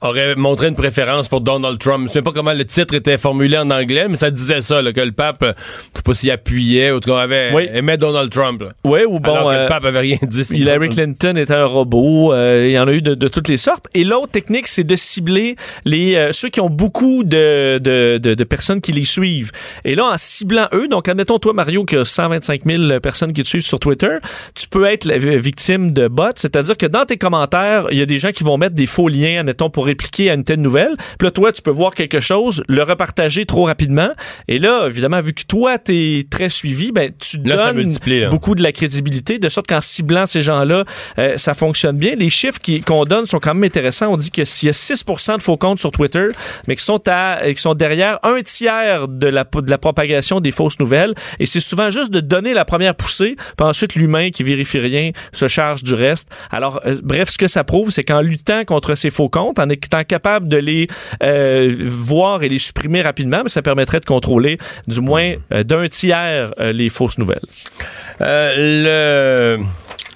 S1: aurait montré une préférence pour Donald Trump. Je sais pas comment le titre était formulé en anglais, mais ça disait ça, là, que le pape, euh, je sais pas s'il appuyait ou qu'on avait
S2: Oui.
S1: aimait Donald Trump. là.
S2: Oui, ou bon,
S1: Alors que
S2: euh,
S1: le pape avait rien dit.
S2: Hillary Clinton était un robot. euh, il y en a eu de, de toutes les sortes. Et l'autre technique, c'est de cibler les euh, ceux qui ont beaucoup de, de, de, de personnes qui les suivent. Et là, en ciblant eux, donc admettons toi, Mario, qui a 125 000 personnes qui te suivent sur Twitter, tu peux être la victime de bots. C'est-à-dire que dans tes commentaires, il y a des gens qui vont mettre des faux liens, admettons, pour répliquer à une telle nouvelle. Puis là, toi, tu peux voir quelque chose, le repartager trop rapidement. Et là, évidemment, vu que toi, t'es très suivi, ben, tu
S1: Là,
S2: donnes beaucoup de la crédibilité, de sorte qu'en ciblant ces gens-là, euh, ça fonctionne bien. Les chiffres qu'on donne sont quand même intéressants. On dit que s'il y a 6% de faux comptes sur Twitter, mais qui sont, à, qui sont derrière un tiers de la, de la propagation des fausses nouvelles, et c'est souvent juste de donner la première poussée, puis ensuite l'humain qui vérifie rien se charge du reste. Alors, euh, bref, ce que ça prouve, c'est qu'en luttant contre ces faux comptes, en étant capable de les euh, voir et les supprimer rapidement, mais ça permettrait de contrôler du moins euh, d'un tiers euh, les fausses nouvelles.
S1: Le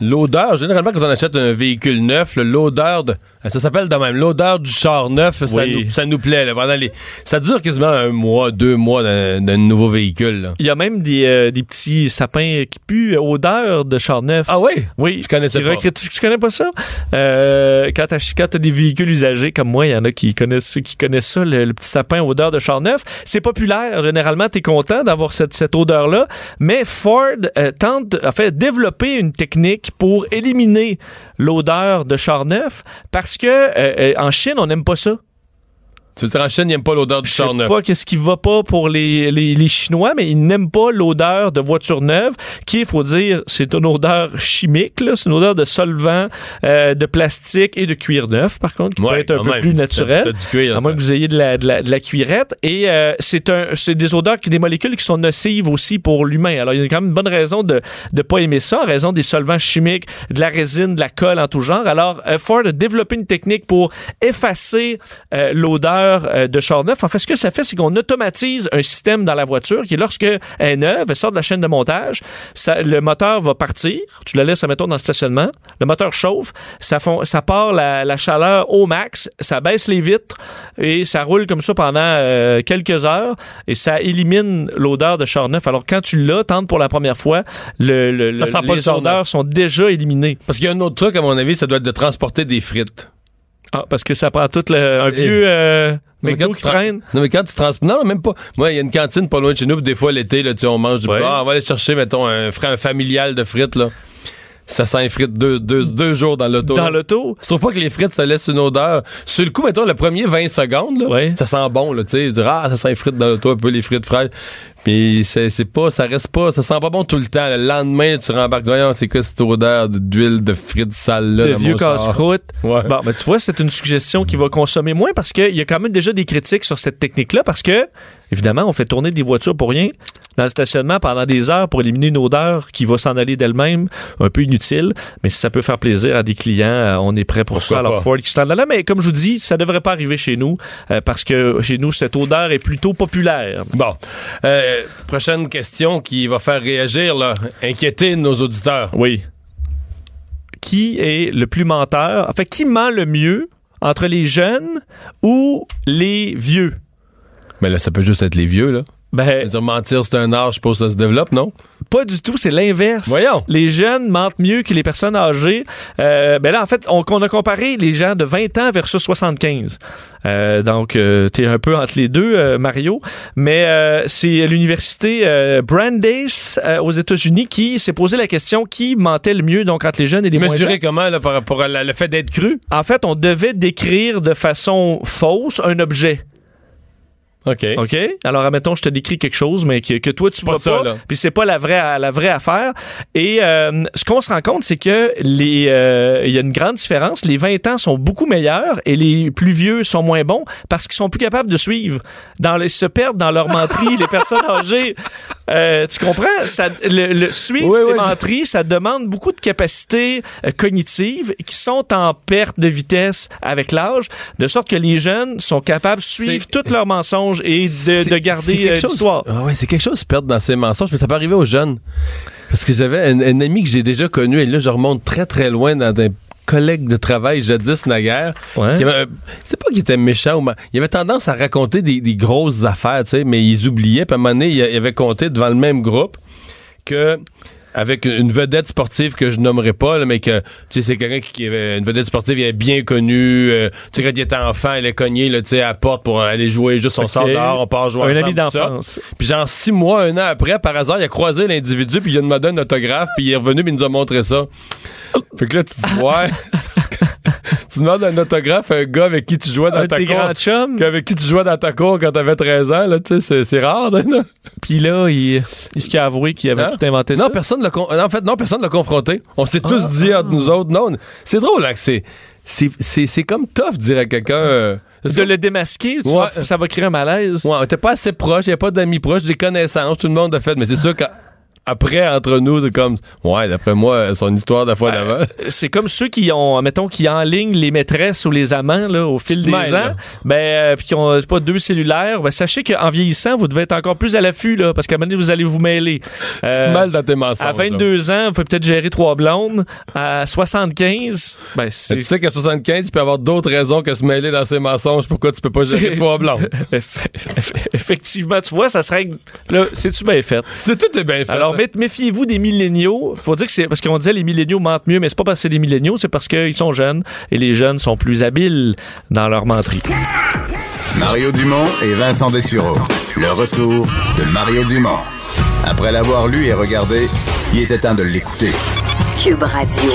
S1: l'odeur, généralement quand on achète un véhicule neuf, l'odeur de ça s'appelle de même l'odeur du char neuf, ça, nous, ça nous plaît là, pendant les ça dure quasiment un mois, deux mois d'un nouveau véhicule. là.
S2: Il y a même des, euh, des petits sapins qui puent odeur de char neuf.
S1: Ah oui,
S2: oui,
S1: je connaissais pas.
S2: Tu, tu connais pas ça? Euh, quand t'as quand t'as des véhicules usagés comme moi, il y en a qui connaissent qui connaissent ça, le, le petit sapin odeur de char neuf. C'est populaire. Généralement, t'es content d'avoir cette, cette odeur-là. Mais Ford euh, tente, en fait, développer une technique pour éliminer l'odeur de char neuf parce que euh, euh, en Chine, on n'aime pas ça.
S1: Tu veux dire en Chine, ils n'aiment pas l'odeur du
S2: Je
S1: char
S2: sais
S1: neuf.
S2: pas qu'est-ce qui va pas pour les, les, les Chinois, mais ils n'aiment pas l'odeur de voiture neuve, qui, il faut dire, c'est une odeur chimique, là. c'est une odeur de solvant, euh, de plastique et de cuir neuf, par contre, qui
S1: Ouais,
S2: peut être un peu
S1: même.
S2: plus naturel.
S1: du cuir,
S2: à moins
S1: ça.
S2: que vous ayez de la, de la, de la cuirette. Et euh, c'est un, c'est des odeurs, qui, des molécules qui sont nocives aussi pour l'humain. Alors, il y a quand même une bonne raison de ne pas aimer ça, en raison des solvants chimiques, de la résine, de la colle en tout genre. Alors, euh, Ford a développé une technique pour effacer euh, l'odeur euh, de char neuf. En fait, ce que ça fait, c'est qu'on automatise un système dans la voiture qui, lorsque elle est neuve, elle sort de la chaîne de montage, ça, le moteur va partir. Tu la laisses, mettons, dans le stationnement. Le moteur chauffe. Ça, fond, ça part la, la chaleur au max. Ça baisse les vitres et ça roule comme ça pendant euh, quelques heures et ça élimine l'odeur de char neuf. Alors, quand tu l'as, tentes pour la première fois, le, le-
S1: Ça
S2: le-
S1: sent pas le
S2: les odeurs sont déjà éliminées.
S1: Parce qu'il y a un autre truc, à mon avis, ça doit être de transporter des frites.
S2: Ah, parce que ça prend tout le, un vieux euh,
S1: Mais quand
S2: qui traîne.
S1: Non, mais quand tu transportes. Non, même pas. Moi, il y a une cantine pas loin de chez nous, puis des fois, l'été, là, tu sais, on mange du
S2: Ouais.
S1: Ah, on va aller chercher, mettons, un, un familial de frites, là. Ça sent les frites deux, deux, deux jours dans l'auto.
S2: Dans l'auto?
S1: Tu trouves pas que les frites, ça laisse une odeur? Sur le coup, mettons, le premier 20 secondes, là,
S2: Ouais.
S1: ça sent bon, là, tu sais. Ah, ça sent les frites dans l'auto, un peu les frites fraîches. Puis c'est c'est pas, ça reste pas, ça sent pas bon tout le temps. Le lendemain, tu rembarques, voyons, c'est quoi cette odeur d'huile de frites sales, là,
S2: de vieux casse-croûte.
S1: Ouais.
S2: Bon, ben, tu vois, c'est une suggestion qui va consommer moins parce qu'il y a quand même déjà des critiques sur cette technique-là parce que, évidemment, on fait tourner des voitures pour rien dans le stationnement pendant des heures pour éliminer une odeur qui va s'en aller d'elle-même, un peu inutile. Mais si ça peut faire plaisir à des clients, euh, on est prêt pour
S1: Pourquoi
S2: ça. Alors,
S1: pas?
S2: Ford qui se tend là. Mais comme je vous dis, ça devrait pas arriver chez nous euh, parce que chez nous, cette odeur est plutôt populaire.
S1: Bon. Euh, prochaine question qui va faire réagir, là. Inquiéter nos auditeurs.
S2: Oui. qui est le plus menteur? En fait, qui ment le mieux entre les jeunes ou les vieux?
S1: Mais là, ça peut juste être les vieux, là.
S2: Ben,
S1: dire, mentir, c'est un art, je suppose ça se développe, non?
S2: Pas du tout, c'est l'inverse.
S1: Voyons.
S2: Les jeunes mentent mieux que les personnes âgées. Euh, ben là, en fait, on, on, a comparé les gens de 20 ans versus 75. Euh, donc, euh, t'es un peu entre les deux, euh, Mario. Mais euh, c'est l'université Brandeis aux États-Unis qui s'est posé la question qui mentait le mieux, donc entre les jeunes et les moins
S1: Mesurer
S2: jeunes.
S1: comment, là, par rapport à la- le fait d'être cru?
S2: En fait, on devait décrire de façon fausse un objet.
S1: OK.
S2: OK? Alors, admettons, je te décris quelque chose, mais que, que toi, tu vois pas, puis c'est pas la vraie, la vraie affaire. Et euh, ce qu'on se rend compte, c'est que les euh, il y a une grande différence. Les 20 ans sont beaucoup meilleurs et les plus vieux sont moins bons parce qu'ils sont plus capables de suivre. Dans les, se perdent dans leur menterie, les personnes âgées. Euh, tu comprends? Ça, le, le suivre
S1: Oui,
S2: ces
S1: oui, je-
S2: ça demande beaucoup de capacités euh, cognitives qui sont en perte de vitesse avec l'âge, de sorte que les jeunes sont capables de suivre tous leurs mensonges et de, garder
S1: quelque
S2: euh,
S1: chose-
S2: l'histoire.
S1: Ah ouais, c'est quelque chose de perdre dans ses mensonges, mais ça peut arriver aux jeunes. Parce que j'avais un, un ami que j'ai déjà connu, et là, je remonte très, très loin dans un collègue de travail jadis naguère.
S2: Ouais.
S1: qui avait C'est pas qu'il était méchant, ou ma- il avait tendance à raconter des, des grosses affaires, tu sais, mais ils oubliaient. Puis à un moment donné, il avait compté devant le même groupe que avec une vedette sportive que je nommerai pas, là, mais que tu sais c'est quelqu'un qui, qui avait une vedette sportive il est bien connue. euh, tu sais quand il était enfant, elle est cogné là, tu sais à la porte pour aller jouer. Juste on
S2: Ok.
S1: sort dehors, on part jouer
S2: Un
S1: ensemble,
S2: ami d'enfance.
S1: Puis genre six mois, un an après, par hasard, il a croisé l'individu, puis il a demandé un autographe, puis il est revenu, puis il nous a montré ça. Fait que là, tu te dis, ouais, tu demandes un autographe à un gars avec qui tu jouais dans
S2: Un
S1: ta
S2: tes
S1: cour. Avec qui tu jouais dans ta cour quand t'avais 13 ans, là, tu sais, c'est- c'est rare.
S2: Puis là, il, il se a avoué qu'il avait
S1: Hein?
S2: tout inventé
S1: non,
S2: ça.
S1: personne l'a con- en fait, non, personne l'a confronté. On s'est tous
S2: Ah,
S1: dit
S2: ah.
S1: entre nous autres, non, c'est drôle, là, que c'est, c'est, c'est, c'est comme tough de dire à quelqu'un, euh,
S2: De le démasquer, tu
S1: Ouais.
S2: vois, ça va créer un malaise.
S1: Ouais, était pas assez proche, il n'y a pas d'amis proches, des connaissances, tout le monde a fait, mais c'est sûr qu'après, entre nous, c'est comme, ouais, d'après moi, son histoire de la fois d'avant.
S2: C'est comme ceux qui ont, mettons, qui enlignent les maîtresses ou les amants là, au fil des ans,
S1: là.
S2: ben, euh, puis qui ont euh, pas deux cellulaires, ben, sachez qu'en vieillissant, vous devez être encore plus à l'affût, là, parce qu'à un moment donné, vous allez vous mêler.
S1: Tu
S2: Euh,
S1: mal dans tes mensonges.
S2: à 22 ans, vous pouvez peut-être gérer trois blondes. À 75, ben, c'est...
S1: Tu sais qu'à 75, il peut y avoir d'autres raisons que se mêler dans ses mensonges. Pourquoi tu peux pas gérer trois
S2: eff- Effectivement, tu vois, ça serait. Là, c'est-tu bien fait?
S1: C'est tout est bien fait.
S2: Alors, mé- méfiez-vous des milléniaux. Faut dire que c'est parce qu'on disait les milléniaux mentent mieux, mais c'est pas parce que c'est des milléniaux, c'est parce qu'ils sont jeunes et les jeunes sont plus habiles dans leur menterie.
S7: Mario Dumont et Vincent Dessureau. Le retour de Mario Dumont. Après l'avoir lu et regardé, il était temps de l'écouter.
S8: Cube Radio.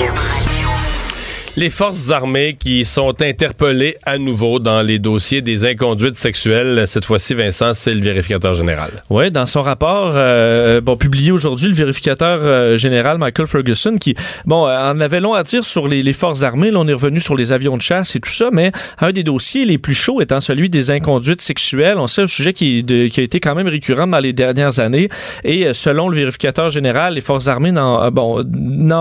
S1: Les forces armées qui sont interpellées à nouveau dans les dossiers des inconduites sexuelles. Cette fois-ci, Vincent, c'est le vérificateur général.
S2: Oui, dans son rapport euh, bon, publié aujourd'hui, le vérificateur euh, général Michael Ferguson, qui bon, euh, en avait long à dire sur les, forces armées, là, on est revenu sur les avions de chasse et tout ça, mais un des dossiers les plus chauds étant celui des inconduites sexuelles. On sait un sujet qui, qui a été quand même récurrent dans les dernières années. Et selon le vérificateur général, les forces armées n'en bon,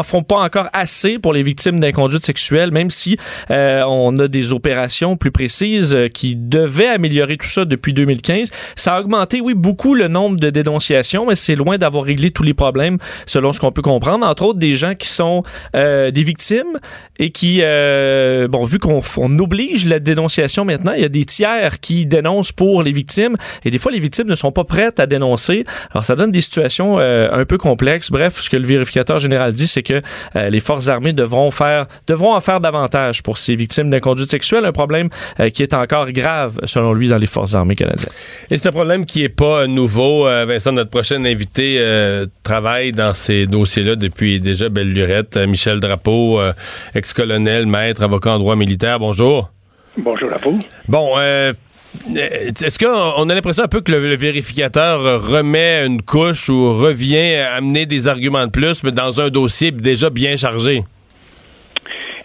S2: font pas encore assez pour les victimes d'inconduite même si euh, on a des opérations plus précises euh, qui devaient améliorer tout ça depuis 2015. Ça a augmenté, oui, beaucoup le nombre de dénonciations, mais c'est loin d'avoir réglé tous les problèmes, selon ce qu'on peut comprendre. Entre autres, des gens qui sont euh, des victimes et qui, bon, vu qu'on on oblige la dénonciation maintenant, il y a des tiers qui dénoncent pour les victimes et des fois, les victimes ne sont pas prêtes à dénoncer. Alors, ça donne des situations un peu complexes. Bref, ce que le vérificateur général dit, c'est que les forces armées devront faire, devront en faire davantage pour ces victimes d'inconduite sexuelle, un problème euh, qui est encore grave, selon lui, dans les forces armées canadiennes.
S1: Et c'est un problème qui est pas nouveau. Euh, Vincent, notre prochain invité, euh, travaille dans ces dossiers-là depuis déjà belle lurette. Euh, Michel Drapeau, euh, ex-colonel, maître, avocat en droit militaire. Bonjour.
S10: Bonjour vous.
S1: Bon, est-ce qu'on on a l'impression un peu que le, le vérificateur remet une couche ou revient amener des arguments de plus, mais dans un dossier déjà bien chargé?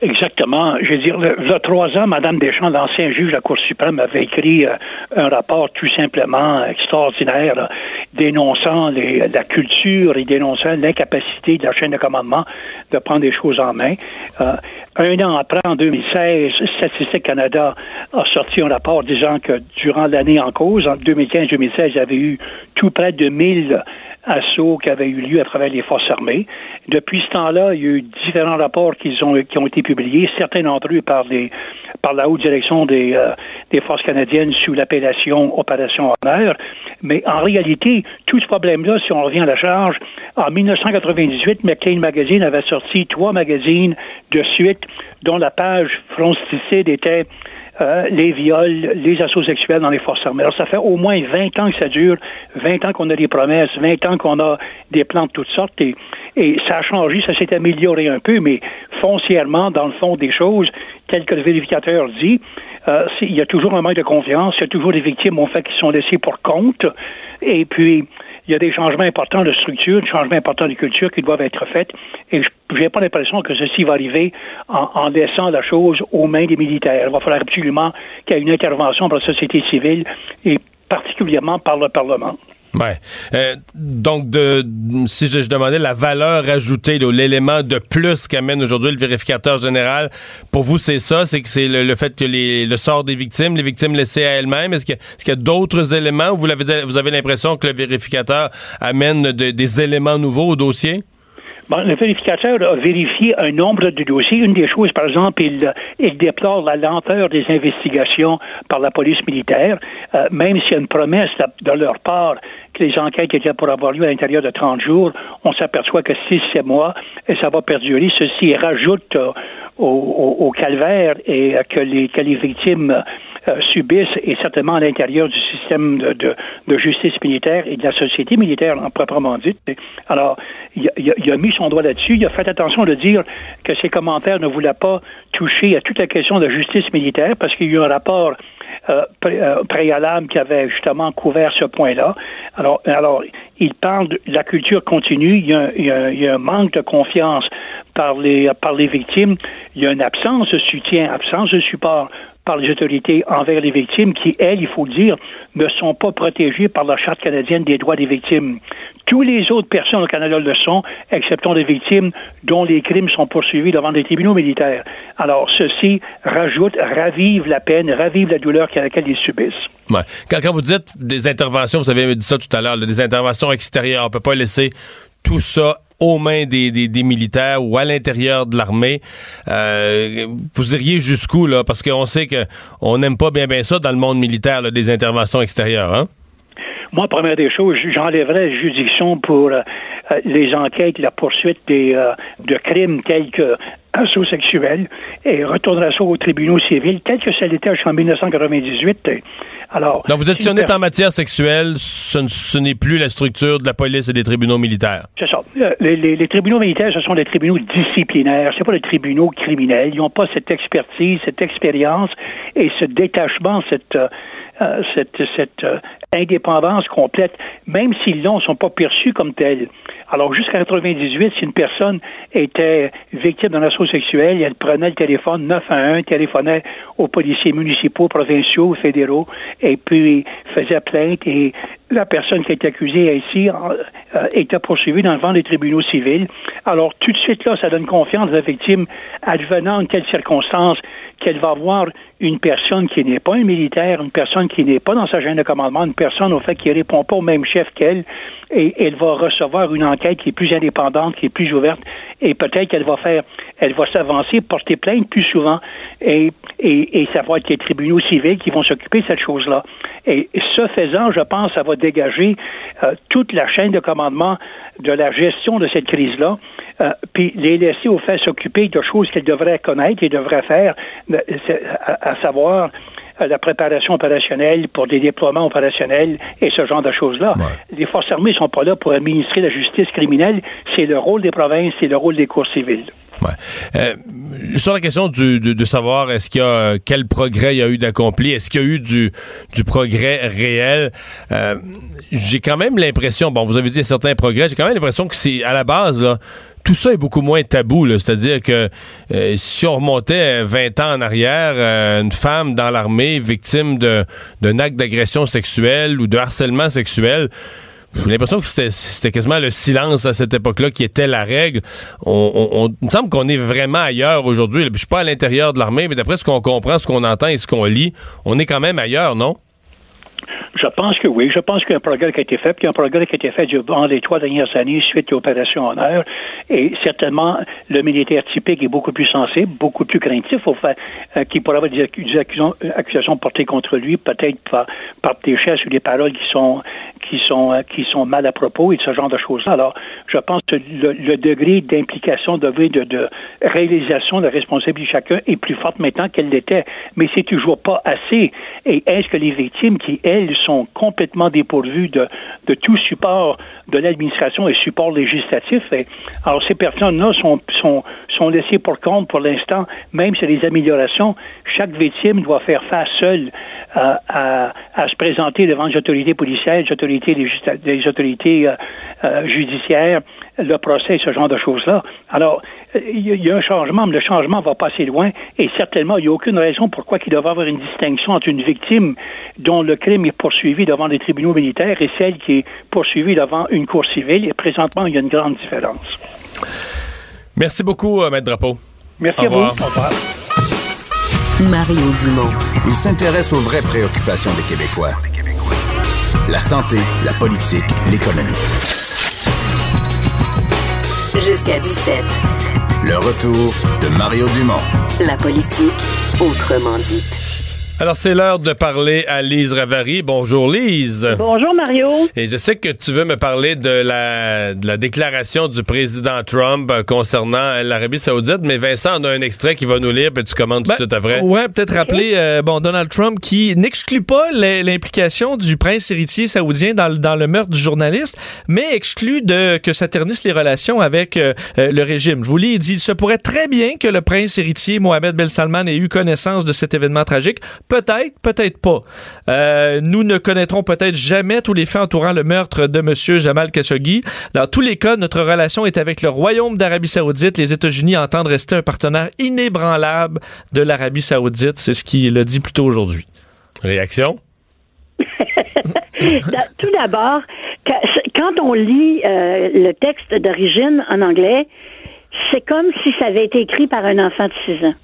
S10: Exactement. Je veux dire, le, a trois ans, Mme Deschamps, l'ancien juge de la Cour suprême, avait écrit euh, un rapport tout simplement extraordinaire, là, dénonçant les, la culture et dénonçant l'incapacité de la chaîne de commandement de prendre des choses en main. Euh, un an après, en 2016, Statistique Canada a sorti un rapport disant que durant l'année en cause, en 2015-2016, il y avait eu tout près de 1000 assaut qui avait eu lieu à travers les forces armées. Depuis ce temps-là, il y a eu différents rapports qui ont, été publiés, certains d'entre eux par, la haute direction des, euh, des forces canadiennes sous l'appellation Opération Honneur. Mais en réalité, tout ce problème-là, si on revient à la charge, en 1998, McLean Magazine avait sorti trois magazines de suite dont la page fronticide était euh, les viols, les assauts sexuels dans les forces armées. Alors, ça fait au moins 20 ans que ça dure, 20 ans qu'on a des promesses, 20 ans qu'on a des plans de toutes sortes, et, et ça a changé, ça s'est amélioré un peu, mais foncièrement, dans le fond des choses, tel que le vérificateur dit, euh, il y a toujours un manque de confiance, il y a toujours des victimes, en fait, qui sont laissées pour compte, et puis il y a des changements importants de structure, des changements importants de culture qui doivent être faits. Et je n'ai pas l'impression que ceci va arriver en, en, laissant la chose aux mains des militaires. Il va falloir absolument qu'il y ait une intervention par la société civile et particulièrement par le Parlement.
S1: Ouais. Euh, donc, de, si je, je, demandais la valeur ajoutée, l'élément de plus qu'amène aujourd'hui le vérificateur général, pour vous, c'est ça, c'est que c'est le, le, fait que les, le sort des victimes, les victimes laissées à elles-mêmes. Est-ce qu'il y, a, d'autres éléments où vous, avez, vous avez l'impression que le vérificateur amène de, des éléments nouveaux au dossier?
S10: Bon, le vérificateur a vérifié un nombre de dossiers. Une des choses, par exemple, il, il déplore la lenteur des investigations par la police militaire, euh, même s'il y a une promesse de leur part les enquêtes étaient pour avoir lieu à l'intérieur de 30 jours, on s'aperçoit que 6-7 mois, et ça va perdurer. Ceci rajoute au, calvaire et que les, que les victimes euh, subissent, et certainement à l'intérieur du système de, justice militaire et de la société militaire en proprement dite. Alors, il il a mis son doigt là-dessus. Il a fait attention de dire que ses commentaires ne voulaient pas toucher à toute la question de la justice militaire parce qu'il y a eu un rapport euh, euh, préalable qui avait justement couvert ce point-là. Alors, alors, il parle de la culture continue. Il y a, il y a, il y a un manque de confiance par les, par les victimes. Il y a une absence de soutien, absence de support par les autorités envers les victimes qui, elles, il faut le dire, ne sont pas protégées par la Charte canadienne des droits des victimes. Tous les autres personnes au Canada le sont, exceptant les victimes dont les crimes sont poursuivis devant des tribunaux militaires. Alors, ceci rajoute, ravive la peine, ravive la douleur à laquelle ils subissent.
S1: Quand, quand vous dites des interventions, vous avez dit ça tout à l'heure, des interventions extérieures, on peut pas laisser tout ça aux mains des, des, militaires ou à l'intérieur de l'armée. Euh, vous iriez jusqu'où, là? Parce qu'on sait que on n'aime pas bien bien ça dans le monde militaire, là, des interventions extérieures, hein?
S10: Moi, première des choses, j'enlèverais la juridiction pour euh, les enquêtes, la poursuite des, euh, de crimes tels que assaut sexuel et retournerait ça aux tribunaux civils, tel que ça l'était en 1998. Alors,
S1: Donc, vous êtes si on est en matière sexuelle, ce, ce n'est plus la structure de la police et des tribunaux militaires.
S10: C'est ça. Les, les, les, tribunaux militaires, ce sont des tribunaux disciplinaires. C'est pas des tribunaux criminels. Ils n'ont pas cette expertise, cette expérience et ce détachement, cette euh, cette, cette euh, indépendance complète, même s'ils l'ont, ne sont pas perçus comme tels. Alors, jusqu'à 98, si une personne était victime d'un assaut sexuel, elle prenait le téléphone 911, téléphonait aux policiers municipaux, provinciaux, fédéraux, et puis faisait plainte et la personne qui est accusée ici euh, était poursuivie dans le vent des tribunaux civils. Alors, tout de suite, là, ça donne confiance à la victime, advenant en quelles circonstances qu'elle va voir une personne qui n'est pas un militaire, une personne qui n'est pas dans sa chaîne de commandement, une personne, au fait, qui ne répond pas au même chef qu'elle, et elle va recevoir une enquête qui est plus indépendante, qui est plus ouverte, et peut-être qu'elle va faire, elle va s'avancer, porter plainte plus souvent, et, et, et ça va être les tribunaux civils qui vont s'occuper de cette chose-là. Et ce faisant, je pense, ça va dégager euh, toute la chaîne de commandement de la gestion de cette crise-là, euh, puis les laisser au fait s'occuper de choses qu'elles devraient connaître et devraient faire, à savoir la préparation opérationnelle pour des déploiements opérationnels et ce genre de choses-là. Ouais. Les forces armées ne sont pas là pour administrer la justice criminelle. C'est le rôle des provinces, c'est le rôle des cours civiles.
S1: Ouais. Euh, sur la question du, de, de savoir est-ce qu'il y a quel progrès il y a eu d'accompli, est-ce qu'il y a eu du, du progrès réel, euh, j'ai quand même l'impression, bon, vous avez dit certains progrès, j'ai quand même l'impression que c'est à la base là, tout ça est beaucoup moins tabou. C'est-à-dire que euh, si on remontait 20 ans en arrière, euh, une femme dans l'armée victime d'un acte d'agression sexuelle ou de harcèlement sexuel, j'ai l'impression que c'était quasiment le silence à cette époque-là qui était la règle. On, il me semble qu'on est vraiment ailleurs aujourd'hui. Je suis pas à l'intérieur de l'armée, mais d'après ce qu'on comprend, ce qu'on entend et ce qu'on lit, on est quand même ailleurs, non?
S10: Je pense que oui. Je pense qu'il y a un progrès qui a été fait, puis un progrès qui a été fait durant les trois dernières années suite à l'opération Honneur. Et certainement, le militaire typique est beaucoup plus sensible, beaucoup plus craintif au fait euh, qu'il pourrait avoir des, accusations, accusations, portées contre lui, peut-être par, des gestes ou des paroles qui sont qui sont euh, qui sont mal à propos et ce genre de choses-là. Alors, je pense que le, degré d'implication, de, réalisation de responsabilité de chacun est plus forte maintenant qu'elle l'était, mais c'est toujours pas assez. Et est-ce que les victimes qui sont complètement dépourvues de, tout support de l'administration et support législatif. Alors, ces personnes-là sont, laissées pour compte pour l'instant, même si les améliorations, chaque victime doit faire face seule euh, à, à, se présenter devant les autorités policières, les autorités, les autorités euh, euh, judiciaires, le procès, ce genre de choses-là. Alors, il y, a un changement, mais le changement va passer loin et certainement, il n'y a aucune raison pourquoi il devrait y avoir une distinction entre une victime dont le crime est poursuivi devant les tribunaux militaires et celle qui est poursuivie devant une cour civile. Et présentement, il y a une grande différence.
S1: Merci beaucoup, euh, Maître Drapeau.
S10: Merci à vous. Au revoir.
S8: Mario Dumont.
S7: Il s'intéresse aux vraies préoccupations des Québécois. La santé, la politique, l'économie.
S8: Jusqu'à 17.
S7: Le retour de Mario Dumont.
S8: La politique, autrement dite.
S1: Alors, c'est l'heure de parler à Lise Ravary. Bonjour, Lise.
S11: Bonjour, Mario.
S1: Et je sais que tu veux me parler de la, de la déclaration du président Trump euh, concernant l'Arabie Saoudite, mais Vincent en a un extrait qui va nous lire, puis tu commandes tout
S2: ben,
S1: de suite après.
S2: Ouais, peut-être rappeler, euh, bon, Donald Trump qui n'exclut pas l'implication du prince héritier saoudien dans, dans, le meurtre du journaliste, mais exclut de, que ça ternisse les relations avec euh, le régime. Je vous lis, il dit, il se pourrait très bien que le prince héritier Mohamed Ben Salman ait eu connaissance de cet événement tragique Peut-être, peut-être pas. Euh, nous ne connaîtrons peut-être jamais tous les faits entourant le meurtre de M. Jamal Khashoggi. Dans tous les cas, notre relation est avec le Royaume d'Arabie Saoudite. Les États-Unis entendent rester un partenaire inébranlable de l'Arabie Saoudite. C'est ce qu'il a dit plus tôt aujourd'hui.
S1: Réaction?
S11: Tout d'abord, quand on lit euh, le texte d'origine en anglais, c'est comme si ça avait été écrit par un enfant de 6 ans.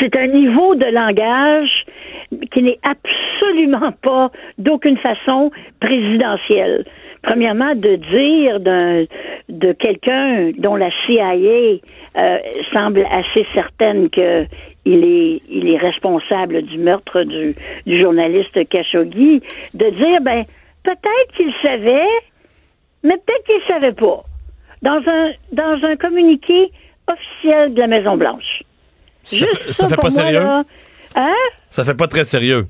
S11: C'est un niveau de langage qui n'est absolument pas d'aucune façon présidentiel. Premièrement, de dire de quelqu'un dont la CIA euh, semble assez certaine que il est, il est responsable du meurtre du, du journaliste Khashoggi, de dire, ben, peut-être qu'il savait, mais peut-être qu'il savait pas. Dans un, dans un communiqué officiel de la Maison-Blanche.
S1: Ça, fait, ça, fait pas sérieux?
S11: hein?
S1: Ça fait pas très sérieux.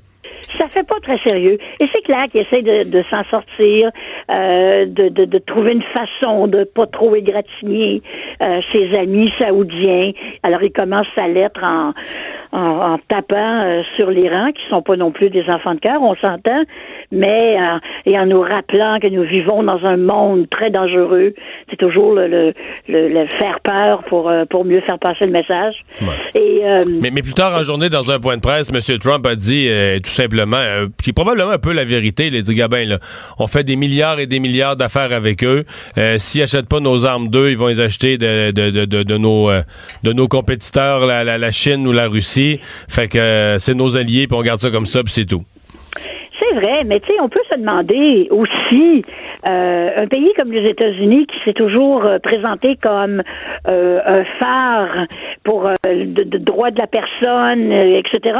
S11: Ça fait pas très sérieux. Et c'est clair qu'il essaie de, de s'en sortir, euh, de, de, de, trouver une façon de pas trop égratigner euh, ses amis saoudiens. Alors il commence sa lettre en, en, tapant euh, sur les rangs, qui sont pas non plus des enfants de cœur, on s'entend, mais euh, et en nous rappelant que nous vivons dans un monde très dangereux. C'est toujours le, le, le, faire peur pour pour mieux faire passer le message.
S1: Et, mais, mais plus tard en journée, dans un point de presse, M. Trump a dit tout simplement, qui est probablement un peu la vérité, a dit, Gabin, on fait des milliards et des milliards d'affaires avec eux. S'ils achètent pas nos armes d'eux, ils vont les acheter de, de, nos compétiteurs, la, Chine ou la Russie. Fait que euh, c'est nos alliés, puis on garde ça comme ça, puis c'est tout.
S11: C'est vrai, mais tu sais, on peut se demander aussi, euh, un pays comme les États-Unis qui s'est toujours euh, présenté comme un phare pour le droit de la personne, etc.,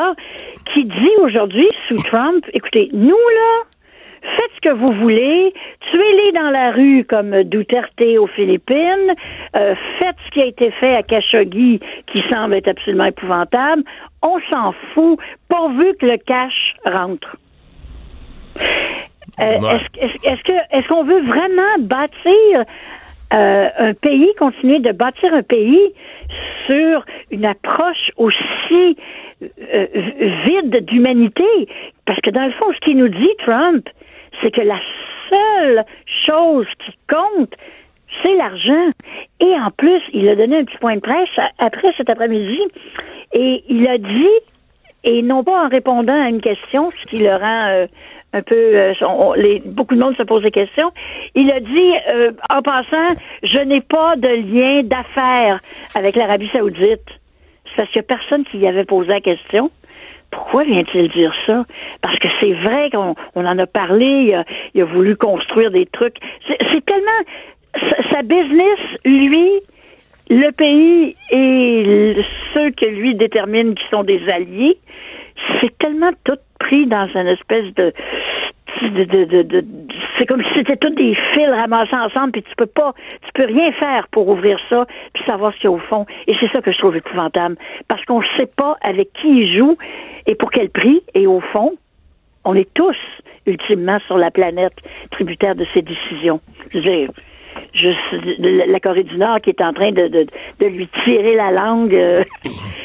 S11: qui dit aujourd'hui sous Trump, écoutez, nous là, faites ce que vous voulez, tuez-les dans la rue comme Duterte aux Philippines, euh, faites ce qui a été fait à Khashoggi, qui semble être absolument épouvantable, on s'en fout, pourvu que le cash rentre. Euh, est-ce que est-ce qu'on veut vraiment bâtir euh, un pays, continuer de bâtir un pays sur une approche aussi vide d'humanité? Parce que dans le fond, ce qu'il nous dit, Trump, c'est que la seule chose qui compte, c'est l'argent. Et en plus, il a donné un petit point de presse après cet après-midi et il a dit, et non pas en répondant à une question, ce qui le rend euh, un peu, euh, beaucoup de monde se pose des questions. Il a dit, euh, en passant, je n'ai pas de lien d'affaires avec l'Arabie Saoudite. C'est parce qu'il n'y a personne qui y avait posé la question. pourquoi vient-il dire ça? Parce que c'est vrai qu'on on en a parlé, il a, il a voulu construire des trucs. C'est tellement sa, business, lui, le pays et ceux que lui détermine qui sont des alliés, c'est tellement tout pris dans une espèce de de, de, de- c'est comme si c'était tous des fils ramassés ensemble, puis tu peux pas, tu peux rien faire pour ouvrir ça, puis savoir ce qu'il y a au fond. Et c'est ça que je trouve épouvantable, parce qu'on ne sait pas avec qui il joue et pour quel prix. Et au fond, on est tous ultimement sur la planète tributaires de ces décisions. Je veux dire, juste la la Corée du Nord qui est en train de, de, de lui tirer la langue euh,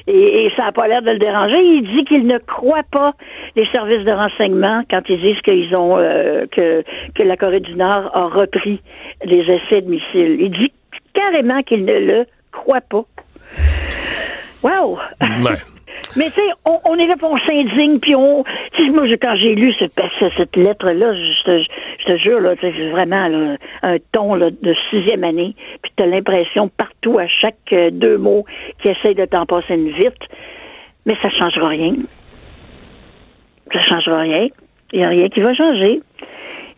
S11: et, et ça n'a pas l'air de le déranger. Il dit qu'il ne croit pas les services de renseignement quand ils disent qu'ils ont euh, que, que la Corée du Nord a repris les essais de missiles. Il dit carrément qu'il ne le croit pas. Wow!
S1: Ouais.
S11: Mais tu sais, on, est là pour on s'indigne, puis on. Tu sais, moi, je- quand j'ai lu ce- ce- cette lettre-là, je te, je te jure, là, c'est vraiment un ton de sixième année, puis tu as l'impression partout, à chaque euh, deux mots, qui essayent de t'en passer une vite. Mais ça changera rien. Ça changera rien. Il n'y a rien qui va changer.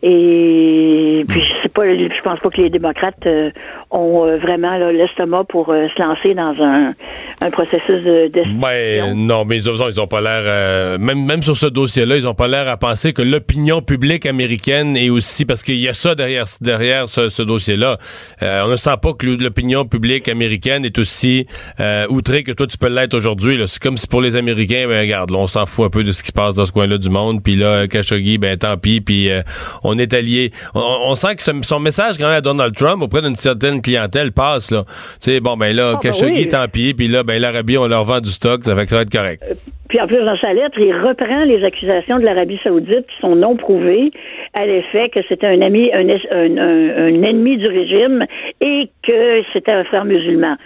S11: Et puis je sais pas, je pense pas que les démocrates euh, ont euh, vraiment l'estomac pour euh, se lancer dans un, un processus de.
S1: Ben non, mais ils ont, ils ont pas l'air, euh, même même sur ce dossier-là, ils ont pas l'air à penser que l'opinion publique américaine est aussi parce qu'il y a ça derrière derrière ce, ce dossier-là. Euh, on ne sent pas que l'opinion publique américaine est aussi euh, outrée que toi tu peux l'être aujourd'hui. C'est comme si pour les Américains, ben regarde, là, on s'en fout un peu de ce qui se passe dans ce coin-là du monde. Puis là, Khashoggi, ben tant pis. Puis euh, on est allié. On, on sent que ce- son message quand même à Donald Trump auprès d'une certaine clientèle passe là. Tu sais, bon ben là,
S11: Ah, ben
S1: Khashoggi,
S11: oui.
S1: tant pis. Puis là, ben l'Arabie, on leur vend du stock, ça fait que ça va être correct.
S11: Puis en plus, dans sa lettre, il reprend les accusations de l'Arabie saoudite qui sont non prouvées à l'effet que c'était un ami, un, es- un- un- un ennemi du régime et que c'était un frère musulman.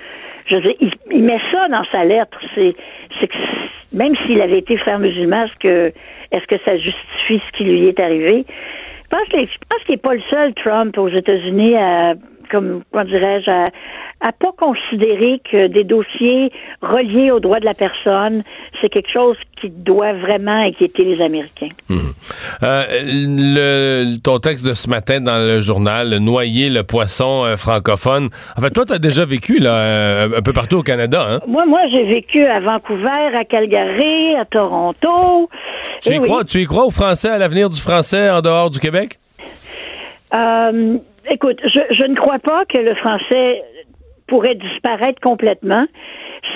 S11: Je veux dire, il, il met ça dans sa lettre. C'est, c'est que même s'il avait été frère musulman, est-ce que, est-ce que ça justifie ce qui lui est arrivé? Je pense, qu'il n'est pas le seul Trump aux États-Unis à, comme, comment dirais-je, à, à pas considérer que des dossiers reliés aux droits de la personne, c'est quelque chose qui doit vraiment inquiéter les Américains.
S1: Euh, le, ton texte de ce matin dans le journal, Noyer le poisson euh, francophone. En fait, toi, tu as déjà vécu là, euh, un peu partout au Canada. Hein?
S11: Moi, moi, j'ai vécu à Vancouver, à Calgary, à Toronto.
S1: Tu,
S11: Eh
S1: y
S11: oui.
S1: crois, tu y crois au français, à l'avenir du français en dehors du Québec?
S11: Euh, écoute, je, je ne crois pas que le français pourrait disparaître complètement.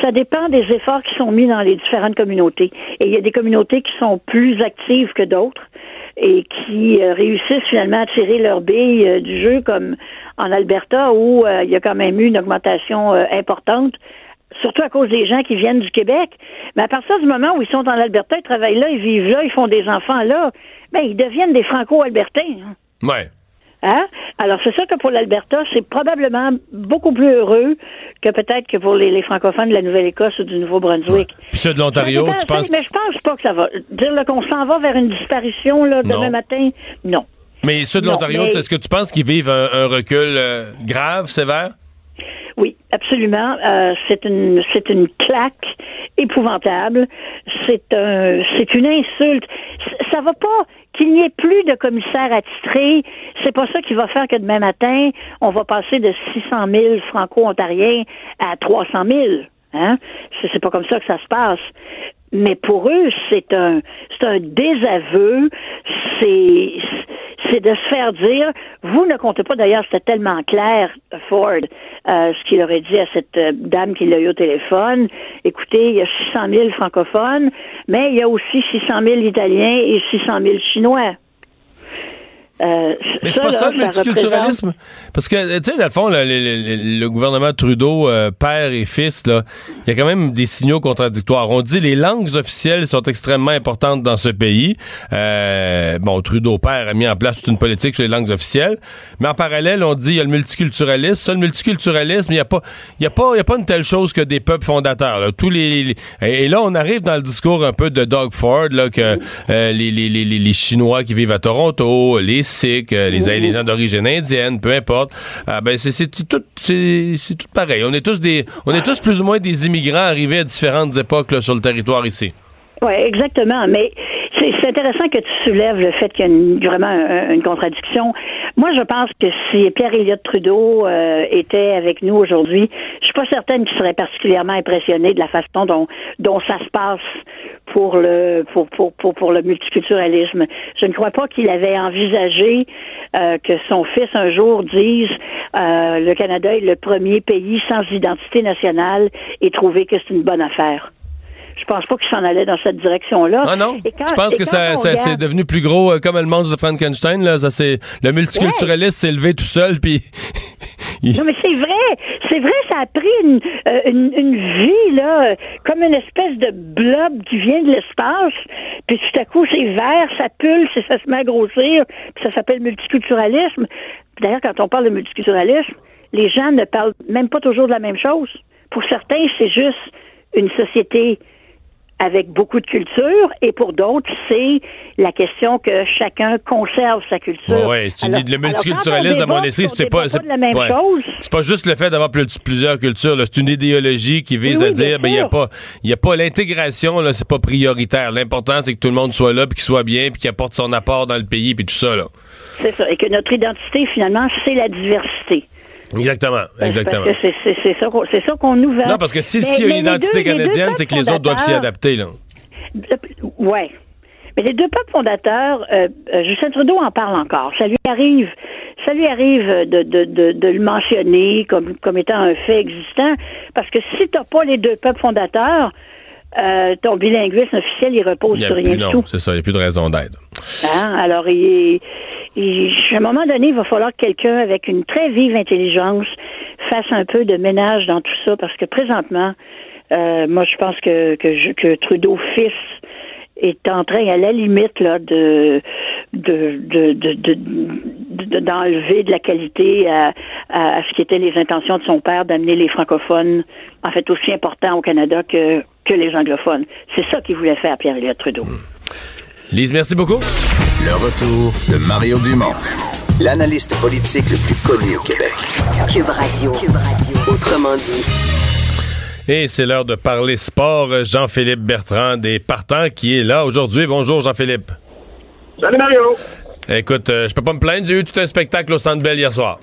S11: Ça dépend des efforts qui sont mis dans les différentes communautés. Et il y a des communautés qui sont plus actives que d'autres et qui euh, réussissent finalement à tirer leur bille euh, du jeu, comme en Alberta, où euh, il y a quand même eu une augmentation importante surtout à cause des gens qui viennent du Québec. Mais à partir du moment où ils sont en Alberta, ils travaillent là, ils vivent là, ils font des enfants là, ben ils deviennent des Franco-Albertains. hein.
S1: Ouais.
S11: Hein? Alors, c'est sûr que pour l'Alberta, c'est probablement beaucoup plus heureux que peut-être que pour les, les francophones de la Nouvelle-Écosse ou du Nouveau-Brunswick.
S1: Puis ceux de l'Ontario, tu penses.
S11: Mais je pense pas que ça va. Dire qu'on s'en va vers une disparition là, demain
S1: Non.
S11: matin, non.
S1: Mais ceux de l'Ontario,
S11: mais-
S1: est-ce que tu penses qu'ils vivent un, un recul euh, grave, sévère?
S11: Oui, absolument. Euh, c'est une c'est une claque épouvantable. C'est un c'est une insulte. Ça va pas qu'il n'y ait plus de commissaires attitrés. C'est pas ça qui va faire que demain matin on va passer de 600 000 franco-ontariens à 300 000. Hein? C'est pas comme ça que ça se passe. Mais pour eux, c'est un c'est un désaveu. C'est c'est de se faire dire, vous ne comptez pas, d'ailleurs, c'était tellement clair, Ford, euh, ce qu'il aurait dit à cette euh, dame qui l'a eu au téléphone. Écoutez, il y a 600 000 francophones, mais il y a aussi 600 000 Italiens et 600 000 Chinois. Euh,
S1: Mais c'est pas
S11: là,
S1: ça le
S11: représente-
S1: multiculturalisme? Parce que, tu sais, dans le fond, le, le- le- le gouvernement Trudeau, euh, père et fils, là, il y a quand même des signaux contradictoires. On dit les langues officielles sont extrêmement importantes dans ce pays. Euh, bon, Trudeau, père, a mis en place toute une politique sur les langues officielles. Mais en parallèle, on dit il y a le multiculturalisme. Ça, le multiculturalisme, il n'y a pas, il y a pas, il y a pas une telle chose que des peuples fondateurs. là. Tous les, les- et là, on arrive dans le discours un peu de Doug Ford, là, que euh, les, les, les- les Chinois qui vivent à Toronto, les Euh, les, les gens d'origine indienne, peu importe. Ah, ben c'est tout, c'est c'est tout pareil. On est tous des, on est tous plus ou moins des immigrants arrivés à différentes époques là, sur le territoire ici.
S11: Oui, exactement. Mais c'est intéressant que tu soulèves le fait qu'il y a une- vraiment un- une contradiction. Moi, je pense que si Pierre Elliott Trudeau euh, était avec nous aujourd'hui, je suis pas certaine qu'il serait particulièrement impressionné de la façon dont, dont ça se passe pour le pour, pour, pour, pour le multiculturalisme. Je ne crois pas qu'il avait envisagé euh, que son fils un jour dise euh, le Canada est le premier pays sans identité nationale et trouver que c'est une bonne affaire. Je pense pas qu'il s'en allait dans cette direction-là.
S1: Ah non?
S11: Et quand-
S1: Je pense
S11: et
S1: que
S11: quand
S1: ça,
S11: on
S1: ça-
S11: regarde-
S1: c'est devenu plus gros euh, comme le monstre de Frankenstein. Là. Ça, c'est, le multiculturalisme s'est levé tout seul. Puis il-
S11: Non, mais c'est vrai. C'est vrai, ça a pris une, euh, une, une vie, là, comme une espèce de blob qui vient de l'espace. Puis tout à coup, c'est vert, ça pulse et ça se met à grossir. Puis ça s'appelle multiculturalisme. D'ailleurs, quand on parle de multiculturalisme, les gens ne parlent même pas toujours de la même chose. Pour certains, c'est juste une société avec beaucoup de culture, et pour d'autres, c'est la question que chacun conserve sa culture.
S1: Une,
S11: Alors-
S1: le multiculturalisme, à mon esprit, c'est pas, c'est
S11: de la même
S1: ouais.
S11: chose.
S1: C'est pas juste le fait d'avoir plus- plusieurs cultures. C'est une idéologie qui vise
S11: Oui, oui,
S1: à dire, ben il y a pas, il y a pas l'intégration là, c'est pas prioritaire. L'important c'est que tout le monde soit là, puis qu'il soit bien, puis qu'il apporte son apport dans le pays, puis tout ça là.
S11: C'est ça. Et que notre identité, finalement, c'est la diversité.
S1: Exactement, exactement.
S11: Parce que c'est- ça qu'on c'est ça qu'on nous vend.
S1: Non, parce que si- y a une identité
S11: deux-
S1: canadienne, c'est que les autres doivent s'y adapter là.
S11: Ouais. Mais les deux peuples fondateurs, euh, euh, Justin Trudeau en parle encore. Ça lui arrive, ça lui arrive de, de, de, de le mentionner comme, comme étant un fait existant, parce que si t'as pas les deux peuples fondateurs, euh, ton bilinguisme officiel, il repose
S1: Il y a
S11: sur rien du
S1: non,
S11: tout.
S1: c'est ça, il n'y a plus de raison d'être.
S11: Hein? Alors, il, à un moment donné, il va falloir que quelqu'un avec une très vive intelligence fasse un peu de ménage dans tout ça, parce que présentement, euh, moi, je pense que, que, que Trudeau fils est en train, à la limite, là, de de de de- de- de- d'enlever de la qualité à, à, ce qui étaient les intentions de son père d'amener les francophones, en fait, aussi importants au Canada que que les anglophones. C'est ça qu'il voulait faire, Pierre Elliott Trudeau.
S1: Lise, merci beaucoup.
S7: Le retour de Mario Dumont, l'analyste politique le plus connu au Québec.
S8: Cube Radio. Autrement dit.
S1: Et c'est l'heure de parler sport. Jean-Philippe Bertrand des Partants qui est là aujourd'hui. Bonjour Jean-Philippe.
S12: Salut Mario!
S1: Écoute, euh, je peux pas me plaindre, j'ai eu tout un spectacle au Centre Bell hier soir.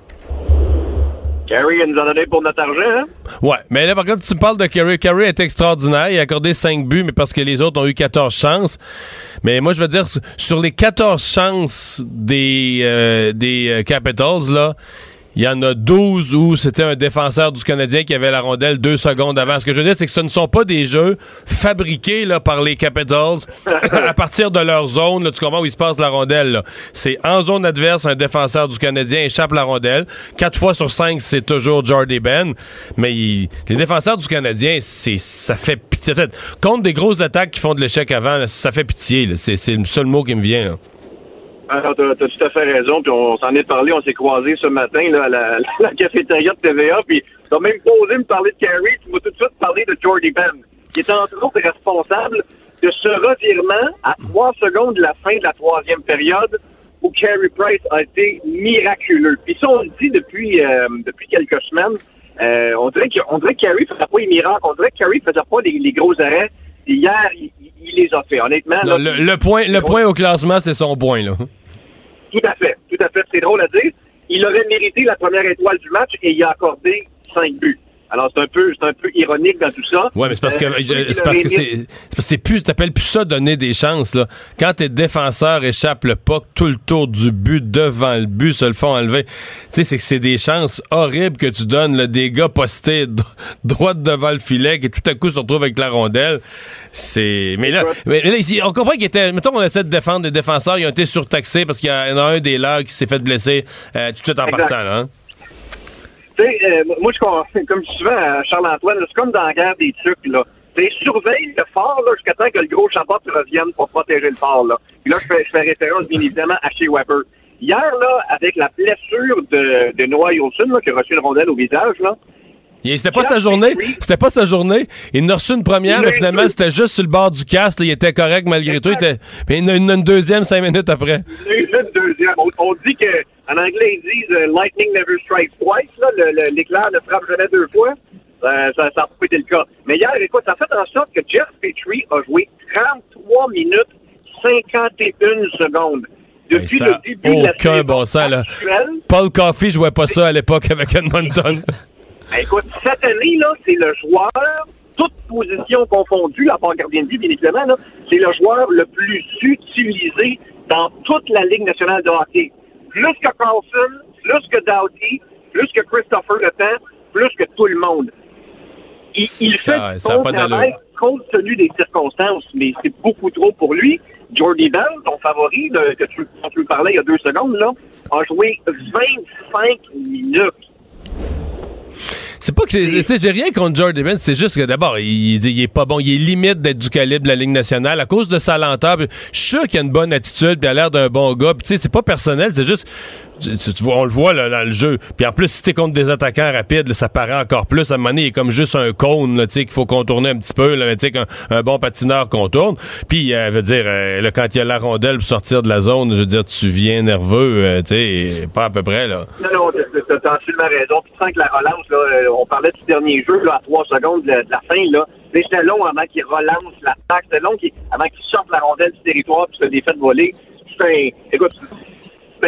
S12: Carrie nous en a donné pour notre argent, hein?
S1: Ouais, mais là par contre, tu parles de Kerry. Kerry est extraordinaire, il a accordé 5 buts, mais parce que les autres ont eu 14 chances. Mais moi, je veux dire, sur les 14 chances des, euh, des euh, Capitals, là, il y en a 12 où c'était un défenseur du Canadien qui avait la rondelle deux secondes avant. Ce que je veux dire, c'est que ce ne sont pas des jeux fabriqués là, par les Capitals à partir de leur zone. Là, tu comprends où il se passe la rondelle. C'est en zone adverse, un défenseur du Canadien échappe la rondelle. Quatre fois sur cinq, c'est toujours Jordy Ben. Mais il- les défenseurs du Canadien, c'est ça fait pitié. Contre des grosses attaques qui font de l'échec avant, là, ça fait pitié. là. C'est c'est le seul mot qui me vient. Là.
S12: Alors, t'as, t'as tout à fait raison, puis on s'en est parlé, on s'est croisés ce matin là, à la, la cafétéria de TVA, puis t'as même pas osé me parler de Carey, tu m'as tout de suite parlé de Jordy Ben, qui est entre autres responsable de ce revirement à trois secondes de la fin de la troisième période où Carey Price a été miraculeux. Puis ça, on le dit depuis, euh, depuis quelques semaines. Euh, on dirait que, on dirait que Carey faisait pas les miracles, on dirait que Carey faisait pas les, gros arrêts. Hier, il- les a fait. Honnêtement,
S1: Non,
S12: là,
S1: le, le point, le point au classement, c'est son point. Là.
S12: tout à fait, tout à fait. C'est drôle à dire. Il aurait mérité la première étoile du match et il a accordé cinq buts. Alors c'est un peu, c'est un peu ironique dans tout ça.
S1: Ouais, mais c'est parce que
S12: Euh,
S1: euh, c'est parce que c'est c'est plus t'appelles plus ça donner des chances là. Quand tes défenseurs échappent le puck tout le tour du but devant le but se le font enlever. Tu sais c'est que c'est des chances horribles que tu donnes là, des gars postés droite devant le filet qui tout à coup se retrouvent avec la rondelle. C'est mais là mais, mais là, ici on comprend qu'il était mettons on essaie de défendre des défenseurs, ils ont été surtaxés parce qu'il y en a un des leurs qui s'est fait blesser euh, tout de suite en
S12: Exact.
S1: partant là. hein.
S12: Tu sais, euh, moi, je, com- comme je souvent à Charles-Antoine, c'est comme dans la guerre des trucs, là. Tu surveille le fort, là, jusqu'à temps que le gros chapeau revienne pour protéger le fort, là. Puis là, je fais, je fais référence, bien évidemment, à chez Weber. Hier, là, avec la blessure de, de Noah Olsen, là, qui a reçu une rondelle au visage, là,
S1: C'était pas sa journée. C'était pas sa journée. Il en a reçu une première, mais finalement, c'était juste sur le bord du casque. là. Il était correct malgré tout. Il était... Mais il en a une, deuxième cinq minutes après.
S12: Il a une deuxième. On, dit que, en anglais, ils disent euh, lightning never strikes twice. L'éclair ne frappe jamais deux fois. Euh, ça n'a pas été le cas. Mais hier, écoute, ça a fait en sorte que Jeff Petrie a joué 33 minutes 51 secondes. Depuis
S1: ça
S12: le début de la
S1: bon sens, là. Paul Coffey jouait pas ça à l'époque avec Edmonton.
S12: Ben, écoute, cette année, là, c'est le joueur, toutes positions confondues, à part gardien de but, bien évidemment, là, c'est le joueur le plus utilisé dans toute la Ligue nationale de hockey. Plus que Carlson, plus que Doughty, plus que Christopher Le plus que tout le monde. Il, il
S1: Ça-
S12: fait
S1: ça
S12: travail compte tenu des circonstances, mais c'est beaucoup trop pour lui. Jordy Bell, ton favori, que tu, dont tu parlais il y a deux secondes, là, a joué 25 minutes.
S1: C'est pas que c'est. Tu sais, j'ai rien contre Jordan Evans, c'est juste que d'abord, il, il est pas bon. Il est limite d'être du calibre de la Ligue nationale à cause de sa lenteur. Je suis sûr qu'il a une bonne attitude, puis il a l'air d'un bon gars. Tu sais, c'est pas personnel, c'est juste. On le voit là, dans le jeu. Puis en plus, si t'es contre des attaquants rapides, ça paraît encore plus. À un moment donné, il est comme juste un cône, qu'il faut contourner un petit peu, là, un bon patineur contourne. Puis, euh, veut dire, euh, là, quand il y a la rondelle pour sortir de la zone, je veux dire, tu viens nerveux, euh, tu sais, pas à peu près, là.
S12: Non, non, t'as- absolument raison. Puis tu sens que la relance, là, on parlait du dernier jeu, à trois secondes de, la fin, là. Mais c'était long avant qu'il relance l'attaque. C'était long avant qu'il sorte la rondelle du territoire puis se défait de voler. Écoute,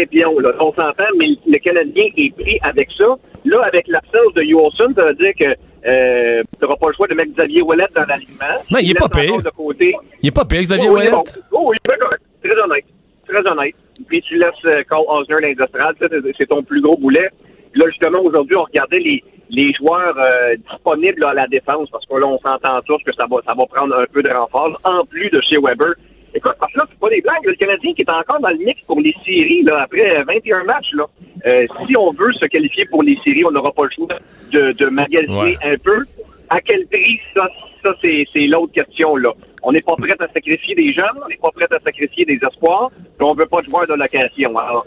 S12: pion, là. On s'entend, mais le Canadien est pris avec ça. Là, avec l'absence de Youlson, ça veut dire que, euh, t'auras pas le choix de mettre Xavier Ouellet dans l'alignement.
S1: Non, il est pas pire. Il est pas pire, Xavier
S12: Oh, il est
S1: Ouellet.
S12: bon. Oh, il est bien correct. Très honnête. Très honnête. Puis tu laisses euh, Cole Osner. Ça, c'est- ton plus gros boulet. Puis là, justement, aujourd'hui, on regardait les, les joueurs euh, disponibles à la défense parce que là, on s'entend tous que ça va, ça va prendre un peu de renfort, en plus de chez Weber. Écoute, parce que là, c'est pas des blagues. Le Canadien qui est encore dans le mix pour les séries, là, après 21 matchs, là. Euh, si on veut se qualifier pour les séries, on n'aura pas le choix de, de magasiner
S1: Ouais.
S12: un peu. À quel prix, ça, ça c'est, c'est l'autre question, là. On n'est pas prêt à sacrifier des jeunes, on n'est pas prêt à sacrifier des espoirs, puis on veut pas de joueurs de location. Alors,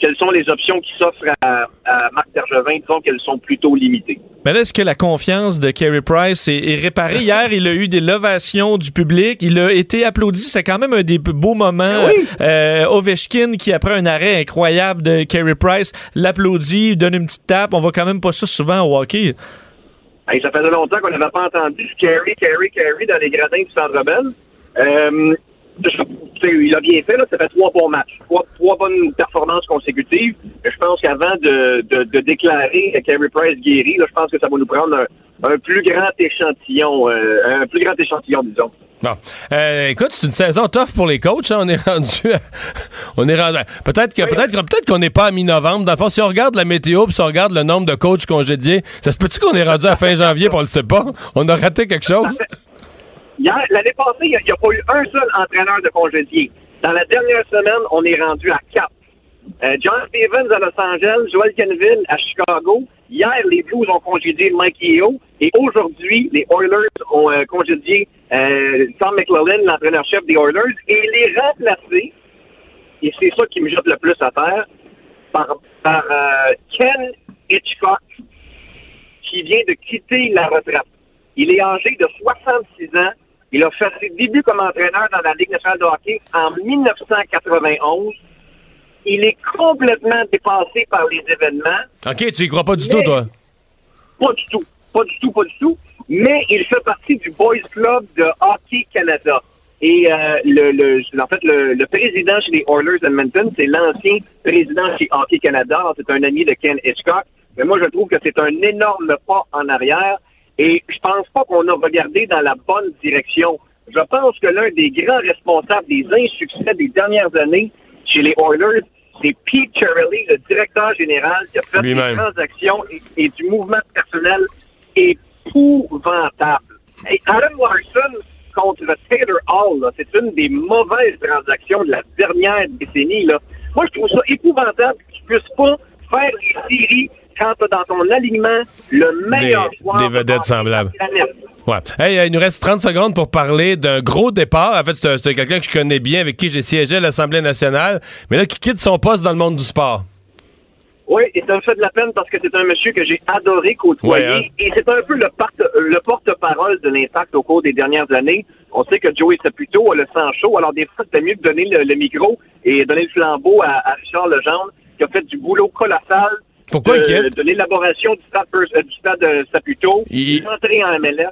S12: quelles sont les options qui s'offrent à, à Marc Bergevin? Disons qu'elles sont plutôt limitées.
S2: Mais là, est-ce que la confiance de Carey Price est, est réparée? Hier, il a eu des lovations du public. Il a été applaudi. C'est quand même un des beaux moments.
S12: Oui.
S2: Euh, Ovechkin, qui après un arrêt incroyable de Carey Price, l'applaudit, donne une petite tape. On voit quand même pas ça souvent au hockey.
S12: Hey, ça faisait longtemps qu'on n'avait pas entendu du carry, carry, carry dans les gradins du Centre Bell. Euh, il a bien fait, là, ça fait trois bons matchs, trois, trois bonnes performances consécutives. Je pense qu'avant de, de, de déclarer Carey Price guéri, là, je pense que ça va nous prendre un, un plus grand échantillon, euh, un plus grand échantillon, disons.
S1: Bon. Euh, écoute, c'est une saison tough pour les coachs. hein. On est rendu. à- on est rendu. à- Peut-être que peut-être qu'on n'est pas à mi-novembre. Dans le fond, si on regarde la météo puis si on regarde le nombre de coachs congédiés, ça se peut-tu qu'on est rendu à fin janvier puis on le sait pas? On a raté quelque chose?
S12: L'année passée, il n'y a, pas eu un seul entraîneur de congédié. Dans la dernière semaine, on est rendu à quatre. Euh, John Stevens à Los Angeles, Joel Kenville à Chicago. Hier, les Blues ont congédié Mike Yeo. Et aujourd'hui, les Oilers ont euh, congédié euh, Tom McLellan, l'entraîneur-chef des Oilers, et il est remplacé, et c'est ça qui me jette le plus à terre, par, par Ken Hitchcock, qui vient de quitter la retraite. Il est âgé de 66 ans. Il a fait ses débuts comme entraîneur dans la Ligue nationale de hockey en 1991. Il est complètement dépassé par les événements.
S1: OK, tu y crois pas du tout, toi?
S12: Pas du tout. Pas du tout, pas du tout. Mais il fait partie du Boys Club de Hockey Canada. Et euh, le, le, en fait, le, le président chez les Oilers Edmonton, c'est l'ancien président chez Hockey Canada. C'est un ami de Ken Hitchcock. Mais moi, je trouve que c'est un énorme pas en arrière. Et je pense pas qu'on a regardé dans la bonne direction. Je pense que l'un des grands responsables des insuccès des dernières années chez les Oilers, c'est Pete Cherrelli, le directeur général, qui a fait des transactions et, et du mouvement personnel épouvantable. Hey, Adam Larson contre Taylor Hall, c'est une des mauvaises transactions de la dernière décennie. Là. Moi, je trouve ça épouvantable que tu puisses pas faire des séries quand tu dans ton alignement le meilleur
S1: Des-
S12: joueur
S1: des
S12: de
S1: vedettes semblables. Ouais. Hey, euh, il nous reste 30 secondes pour parler d'un gros départ. En fait, c'est un- c'est quelqu'un que je connais bien, avec qui j'ai siégé à l'Assemblée nationale, mais là, qui quitte son poste dans le monde du sport.
S12: Oui, et ça me fait de la peine parce que c'est un monsieur que j'ai adoré côtoyer.
S1: Ouais, hein.
S12: Et c'est un peu le, part- le porte-parole de l'impact au cours des dernières années. On sait que Joey Saputo a le sang chaud, alors des fois, c'était mieux de donner le, le micro et donner le flambeau à, à Richard Legendre, qui a fait du boulot colossal.
S1: Pourquoi
S12: de,
S1: il quitte?
S12: de l'élaboration du stade, euh, du stade euh, Saputo.
S1: Il-
S12: entré en MLS.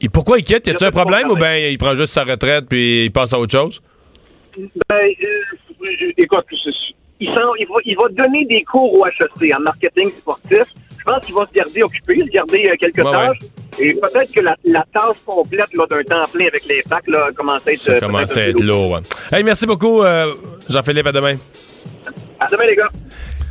S1: Et pourquoi il quitte? Y a-tu
S12: Il a
S1: un problème ou bien il prend juste sa retraite puis il passe à autre chose?
S12: Ben, euh, écoute, il, va, il va donner des cours au HEC en marketing sportif. Je pense qu'il va se garder occupé, se garder euh, quelques
S1: Ouais,
S12: tâches. Et peut-être que la, la tâche complète d'un temps plein avec l'impact là, commence à être.
S1: Ça commence à être lourd. ouais. Hey, merci beaucoup, euh, Jean-Philippe. À demain.
S12: À demain, les gars.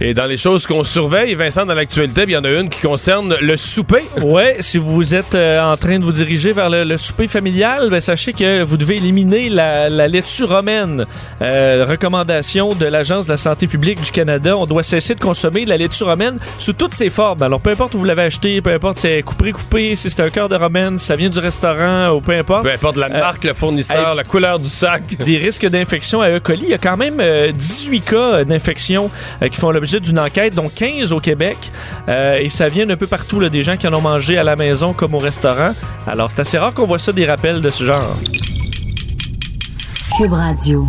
S1: Et dans les choses qu'on surveille, Vincent, dans l'actualité, il y en a une qui concerne le souper.
S2: Ouais, si vous êtes euh, en train de vous diriger vers le, le souper familial, ben, sachez que vous devez éliminer la, la laitue romaine. Euh, recommandation de l'Agence de la santé publique du Canada, on doit cesser de consommer la laitue romaine sous toutes ses formes. Alors peu importe où vous l'avez acheté, peu importe si c'est coupé coupé, si c'est un cœur de romaine, si ça vient du restaurant ou peu importe.
S1: Peu importe la
S2: Euh,
S1: marque, le fournisseur, la couleur du sac.
S2: des risques d'infection à E. coli. Il y a quand même euh, 18 cas d'infection qui font d'une enquête, dont 15 au Québec. Euh, et ça vient d'un peu partout, là, des gens qui en ont mangé à la maison comme au restaurant. Alors, c'est assez rare qu'on voit ça, des rappels de ce genre.
S8: Cube Radio.